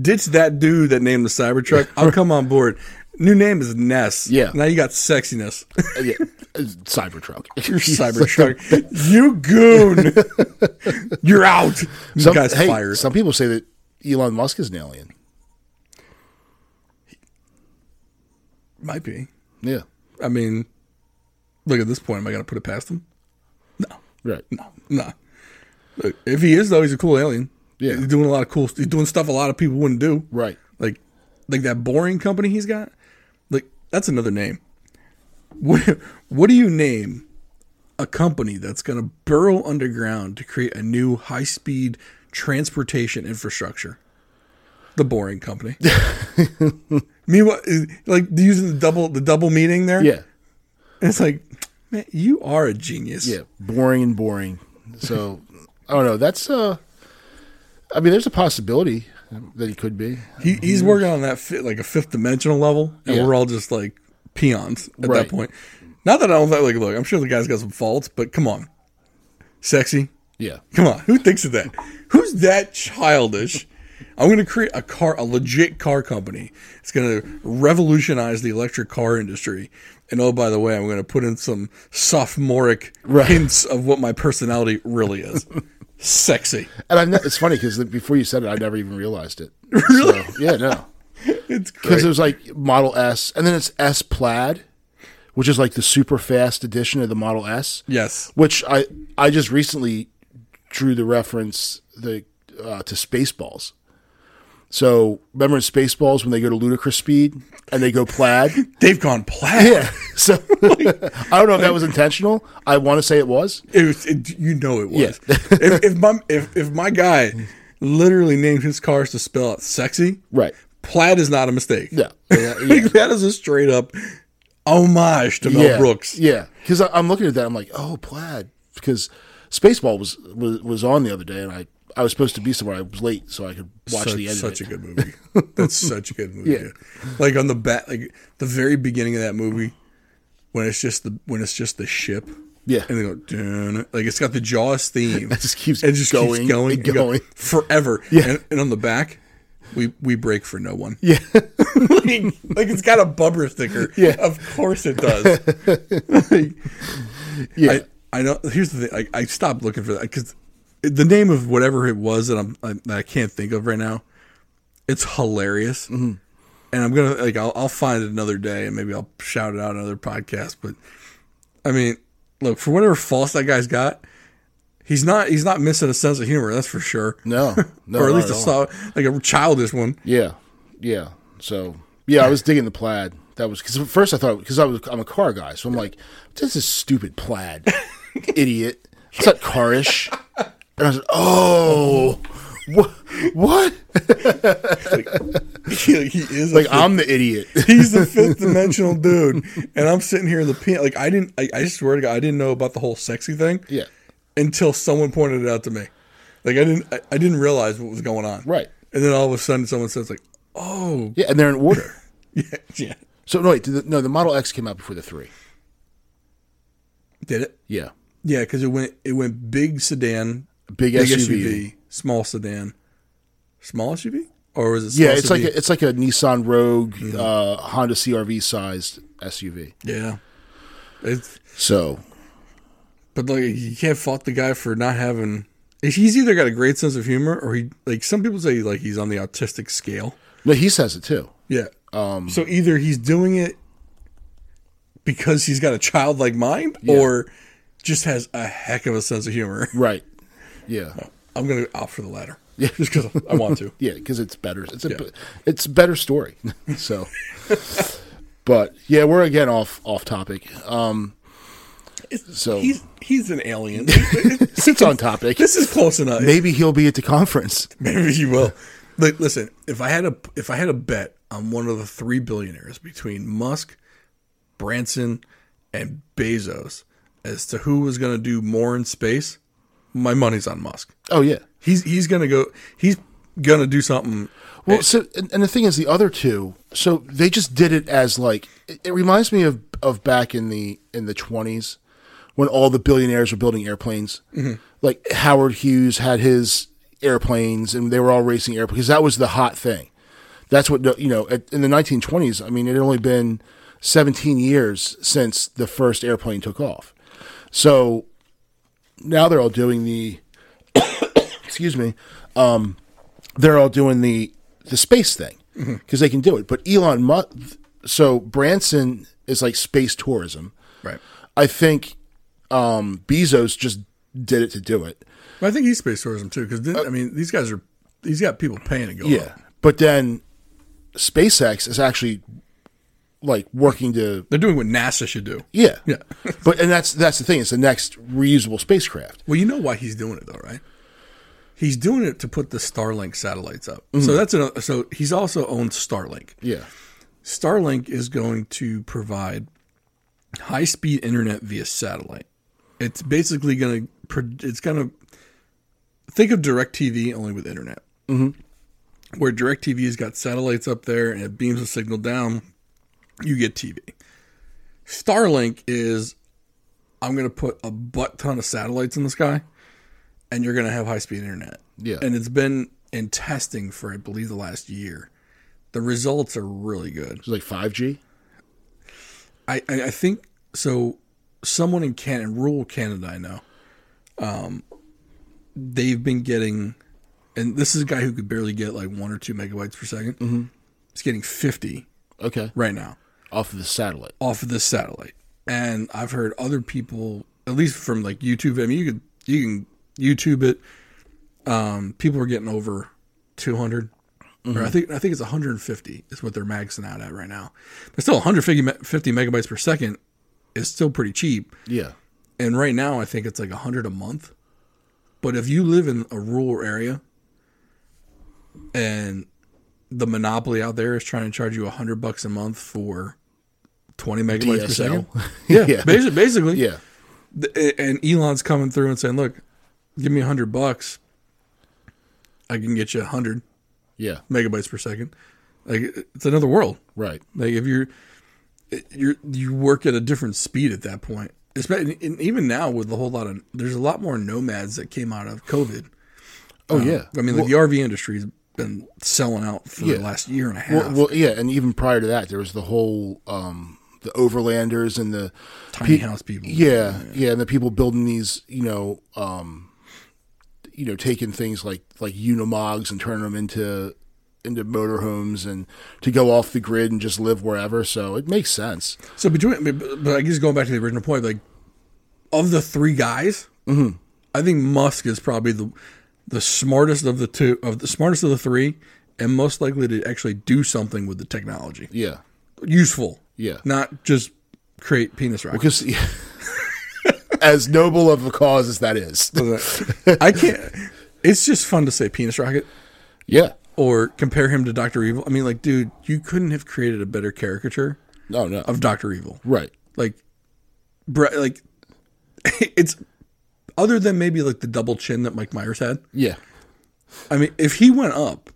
ditch that dude that named the Cybertruck. I'll come on board. New name is Ness. Yeah. Now you got sexiness. Uh, yeah. Uh, Cybertruck. You're Cybertruck. you goon. You're out. Some, guy's hey, fired. some people say that Elon Musk is an alien. Might be. Yeah. I mean, look at this point. Am I going to put it past him? No. Right. No. No. If he is though, he's a cool alien. Yeah. He's doing a lot of cool. He's doing stuff a lot of people wouldn't do. Right. Like, like that boring company he's got. Like that's another name. What What do you name a company that's going to burrow underground to create a new high speed transportation infrastructure? The Boring Company. Meanwhile, like using the double the double meaning there. Yeah. And it's like, man, you are a genius. Yeah. Boring and boring. So I don't know. That's uh I mean there's a possibility that he could be. He, he's working on that fit, like a fifth dimensional level, and Yeah. we're all just like peons at Right. that point. Not that I don't think, like, look, I'm sure the guy's got some faults, but come on. Sexy? Yeah. Come on. Who thinks of that? Who's that childish? I'm going to create a car, a legit car company. It's going to revolutionize the electric car industry. And oh, by the way, I'm going to put in some sophomoric Right. hints of what my personality really is. Sexy. And I ne- it's funny because before you said it, I never even realized it. Really? yeah, no. It's Because it was like Model S, and then it's S Plaid, which is like the super fast edition of the Model S. Yes. Which I I just recently drew the reference the uh, to Spaceballs. So remember in Spaceballs when they go to ludicrous speed and they go plaid? They've gone plaid. yeah. So I don't know if that was intentional. I want to say it was. It was, it, you know it was. Yeah. if, if my if, if my guy literally named his cars to spell out sexy, Right. plaid is not a mistake. Yeah. Yeah. Like, that is a straight up homage to Mel yeah. Brooks. Yeah, because I'm looking at that, I'm like, oh, plaid. Because Spaceball was, was was on the other day, and I I was supposed to be somewhere. I was late, so I could watch such, the end such of a good movie. That's such a good movie. Yeah. dude. Like on the back, like the very beginning of that movie, when it's just the when it's just the ship. Yeah. and they go dun, like it's got the Jaws theme. It just keeps it just going keeps going and and go going. forever. Yeah. and, and on the back, we we break for no one. Yeah, like, like it's got a bumper sticker. Yeah. of course it does. Like, yeah, I, I know. Here's the thing. I, I stopped looking for that because the name of whatever it was that I'm I, that I can't think of right now. It's hilarious, Mm-hmm. and I'm gonna like I'll, I'll find it another day and maybe I'll shout it out in another podcast. But I mean, look for whatever faults that guy's got. He's not. He's not missing a sense of humor. That's for sure. no, no, or at least a solid, like a childish one. Yeah, yeah. So yeah, I was digging the plaid. That was because at first I thought because I was I'm a car guy, so I'm like, this is stupid plaid, idiot. It's not carish. And I was like, oh, what? What? he, he is Like I'm the idiot. He's the fifth dimensional dude, and I'm sitting here in the pen. Like I didn't. I, I swear to God, I didn't know about the whole sexy thing yeah, until someone pointed it out to me. Like I didn't. I, I didn't realize what was going on. right. And then all of a sudden, someone says like, "Oh, Yeah, and they're in order. yeah, yeah." So no, wait, the, no, the Model X came out before the three. Did it? Yeah, Yeah, because it went. It went big sedan, big, big SUV. SUV, small sedan, small SUV, or was it? Small Yeah, it's like a, it's like a Nissan Rogue, uh, Honda CRV sized SUV. yeah. It's So but like you can't fault the guy for not having. He's either got a great sense of humor, or he like some people say like he's on the autistic scale. no, he says it too. Yeah. Um. So either he's doing it because he's got a childlike mind, or just has a heck of a sense of humor. Right. Yeah. I'm gonna opt for the latter. Yeah, just because I want to. Yeah, because it's better. It's a it's a better story. so, but yeah, we're again off off topic. Um, So- he's he's an alien. it's on topic. this is close enough. Maybe he'll be at the conference. Maybe he will. Like, listen, if I had a if I had a bet on one of the three billionaires between Musk, Branson, and Bezos as to who was going to do more in space, my money's on Musk. Oh yeah. He's he's going to go. He's going to do something. Well, so and, and the thing is, the other two, so they just did it as like it, it reminds me of of back in the in the twenties when all the billionaires were building airplanes. Mm-hmm. Like Howard Hughes had his airplanes, and they were all racing airplanes because that was the hot thing. That's what you know. At, in the nineteen twenties, I mean, it had only been seventeen years since the first airplane took off. So now they're all doing the excuse me um, they're all doing the the space thing because they can do it. But Elon Musk, so Branson is like space tourism. Right. I think um, Bezos just did it to do it. But I think he's space tourism too, because I mean, these guys are. He's got people paying to go. Yeah, up. but then SpaceX is actually like working to they're doing what NASA should do. yeah Yeah. but and that's that's the thing. It's the next reusable spacecraft. Well, you know why he's doing it though, right? He's doing it to put the Starlink satellites up. So that's another. So he's also owned Starlink. Yeah, Starlink is going to provide high speed internet via satellite. It's basically going to. It's going to think of DirecTV only with internet. Mm-hmm. Where DirecTV has got satellites up there and it beams a signal down, you get TV. Starlink is I'm going to put a butt ton of satellites in the sky, and you're going to have high speed internet. Yeah. and it's been in testing for I believe the last year. The results are really good. it's like five G. I, I, I think so. Someone in Canada, in rural Canada, I know, um, they've been getting, and this is a guy who could barely get like one or two megabytes per 2nd Mm-hmm. He's getting fifty Okay, right now off of the satellite. off of the satellite, and I've heard other people, at least from like YouTube. I mean, you could you can YouTube it. Um, people are getting over two Or I think I think it's 150 is what they're maxing out at right now. But still, 150 50 megabytes per second is still pretty cheap. Yeah, And right now, I think it's like 100 a month. But if you live in a rural area and the monopoly out there is trying to charge you 100 bucks a month for 20 megabytes per second. Yeah, Yeah. Basically, basically. yeah, And Elon's coming through and saying, "Look, give me 100 bucks. I can get you 100 yeah. megabytes per second. Like it's another world. Right. Like if you're you you work at a different speed at that point. Especially and even now with a whole lot of there's a lot more nomads that came out of COVID. Oh yeah. I mean, like the RV industry's been selling out for Yeah. the last year and a half. Well, well, yeah, and even prior to that, there was the whole um, the overlanders and the Tiny pe- house people. Yeah, yeah, and the people building these, you know, um, you know, taking things like like unimogs and turning them into into motorhomes and to go off the grid and just live wherever. So it makes sense. So between, but but I guess going back to the original point, like of the three guys, Mm-hmm. I think Musk is probably the the smartest of the two, of the smartest of the three, and most likely to actually do something with the technology, Yeah, useful, yeah. not just create penis rockets. Because as noble of a cause as that is, I can't. It's just fun to say penis rocket yeah. or compare him to Doctor Evil. I mean, like, dude, you couldn't have created a better caricature No, no, of Doctor Evil. right. like br- like it's other than maybe like the double chin that Mike Myers had. Yeah, I mean, if he went up,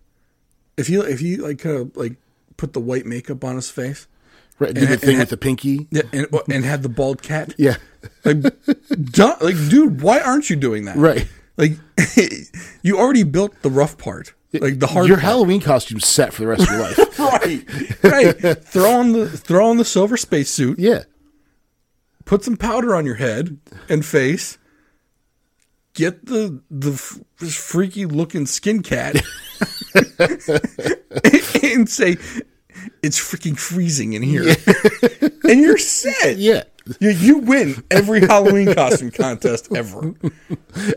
if he if he like kind of like put the white makeup on his face, right. Do the and thing ha- with the pinky. yeah, and oh, and had the bald cat, Yeah, like, like dude, why aren't you doing that? right. Like you already built the rough part, like the hard Your part. Halloween costume's set for the rest of your life. right, right. throw on the throw on the silver space suit. yeah. Put some powder on your head and face. Get the the freaky looking skin cat, and say it's freaking freezing in here, and you're set. Yeah. You, you win every Halloween costume contest ever.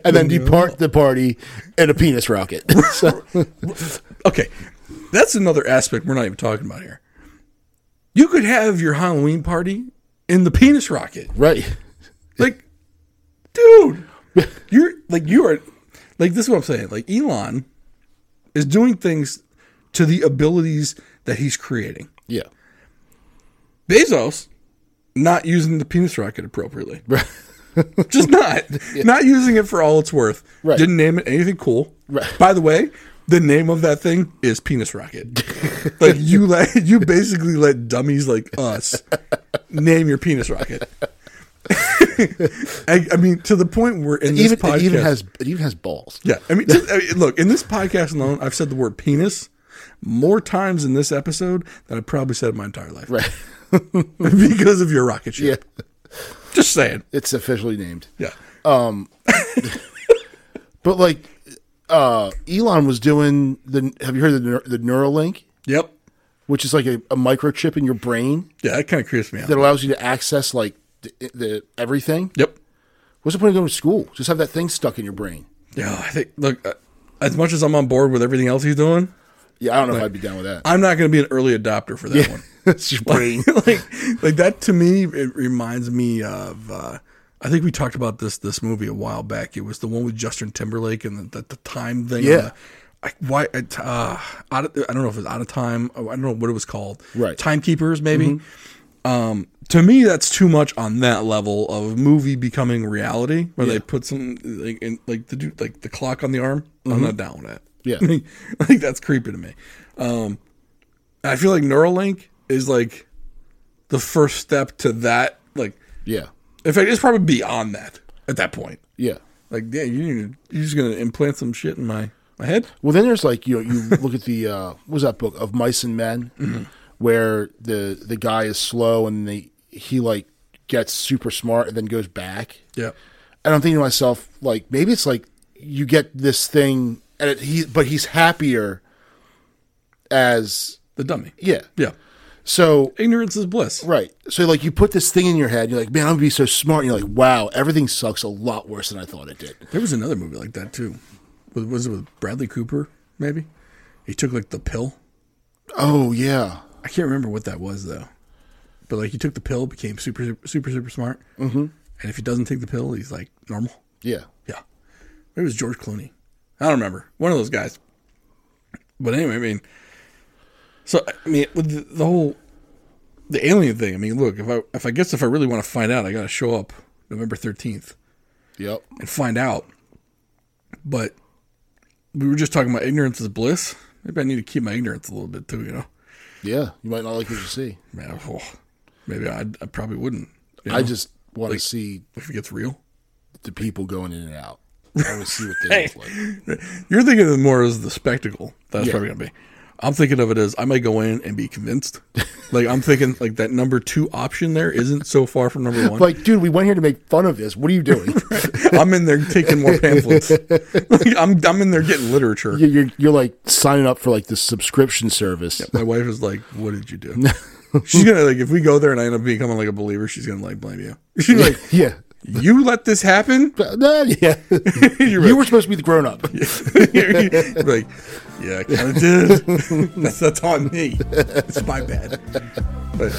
And then depart the party in a penis rocket. So, Okay, that's another aspect we're not even talking about here. You could have your Halloween party in the penis rocket. right. Like, dude, you're like you are like this is what I'm saying. Like Elon is doing things to the abilities that he's creating. Yeah. Bezos not using the penis rocket appropriately. Right. Just not. Not using it for all it's worth. Right. Didn't name it anything cool. Right. By the way, the name of that thing is penis rocket. like you let you basically let dummies like us name your penis rocket. I, I mean, to the point where in this Even, podcast, it even has it even has balls. yeah. I mean, just- I mean, look in this podcast alone, I've said the word penis more times in this episode than I probably said in my entire life Right. because of your rocket ship. Yeah. Just saying. It's officially named. Yeah. Um But like uh Elon was doing the have you heard of the the Neuralink, Yep. which is like a, a microchip in your brain Yeah, that kind of creeps me out. that allows you to access like the, the everything. Yep. What's the point of going to school? Just have that thing stuck in your brain. Yeah, I think. Look, uh, as much as I'm on board with everything else he's doing, Yeah, I don't know if I'd be down with that. I'm not going to be an early adopter for that one. That's your brain. like, like that to me, it reminds me of. Uh, I think we talked about this this movie a while back. It was the one with Justin Timberlake and the, the, the time thing. Yeah. I, why? it, Uh, out of, I don't know if it was out of time. I don't know what it was called. Right. Timekeepers, maybe. Um, to me, that's too much on that level of movie becoming reality, where they put some like in, like the dude like the clock on the arm. I'm not down with that. Yeah. I think that's creepy to me. Um, I feel like Neuralink is like the first step to that. Like, yeah. in fact, it's probably beyond that at that point. Yeah. Like, yeah, you you're just gonna implant some shit in my my head. Well, then there's like you know you look at the uh, what was that book of Mice and Men, Mm-hmm. where the the guy is slow and they he like gets super smart and then goes back. Yeah, And I'm thinking to myself like maybe it's like you get this thing and it, he but he's happier as the dummy. yeah. Yeah, So ignorance is bliss. right. So like you put this thing in your head, you're like, man, I'm gonna be so smart. And you're like, wow, everything sucks a lot worse than I thought it did. There was another movie like that too. Was, it with Bradley Cooper? Maybe he took like the pill. Oh yeah. I can't remember what that was though. But like he took the pill, became super super super, super smart. Mm-hmm. And if he doesn't take the pill, he's like normal. Yeah. Yeah. Maybe it was George Clooney. I don't remember. One of those guys. But anyway, I mean, so I mean, with the, the whole the alien thing. I mean, look, if I if I guess if I really want to find out, I got to show up November thirteenth Yep. and find out. But we were just talking about ignorance is bliss. Maybe I need to keep my ignorance a little bit too. You know, Yeah. You might not like what you see. man. oh, maybe I I probably wouldn't. you I just want to see if it gets real. the people going in and out. I want to see what they look like. You're thinking of it more as the spectacle. That's Yeah. probably gonna be. I'm thinking of it as I might go in and be convinced. like I'm thinking like that number two option there isn't so far from number one. Like, dude, we went here to make fun of this. What are you doing? I'm in there taking more pamphlets. like, I'm I'm in there getting literature. you're, you're you're like signing up for like the subscription service. My wife is like, "What did you do?" she's gonna like if we go there and I end up becoming like a believer, she's gonna like blame you. She's like, Yeah. "You let this happen?" Nah, yeah. You were supposed to be the grown up. like, yeah, I kind of did. that's that's on me. It's my bad. But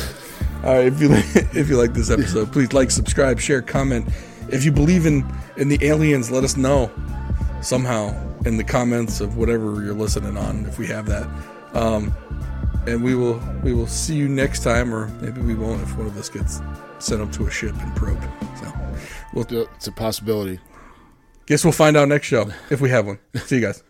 all right, if you like, if you like this episode, please like, subscribe, share, comment. If you believe in in the aliens, let us know somehow in the comments of whatever you're listening on. If we have that, um, and we will we will see you next time, or maybe we won't if one of us gets sent up to a ship and probed. So we'll It's a possibility. guess we'll find out next show if we have one. See you guys.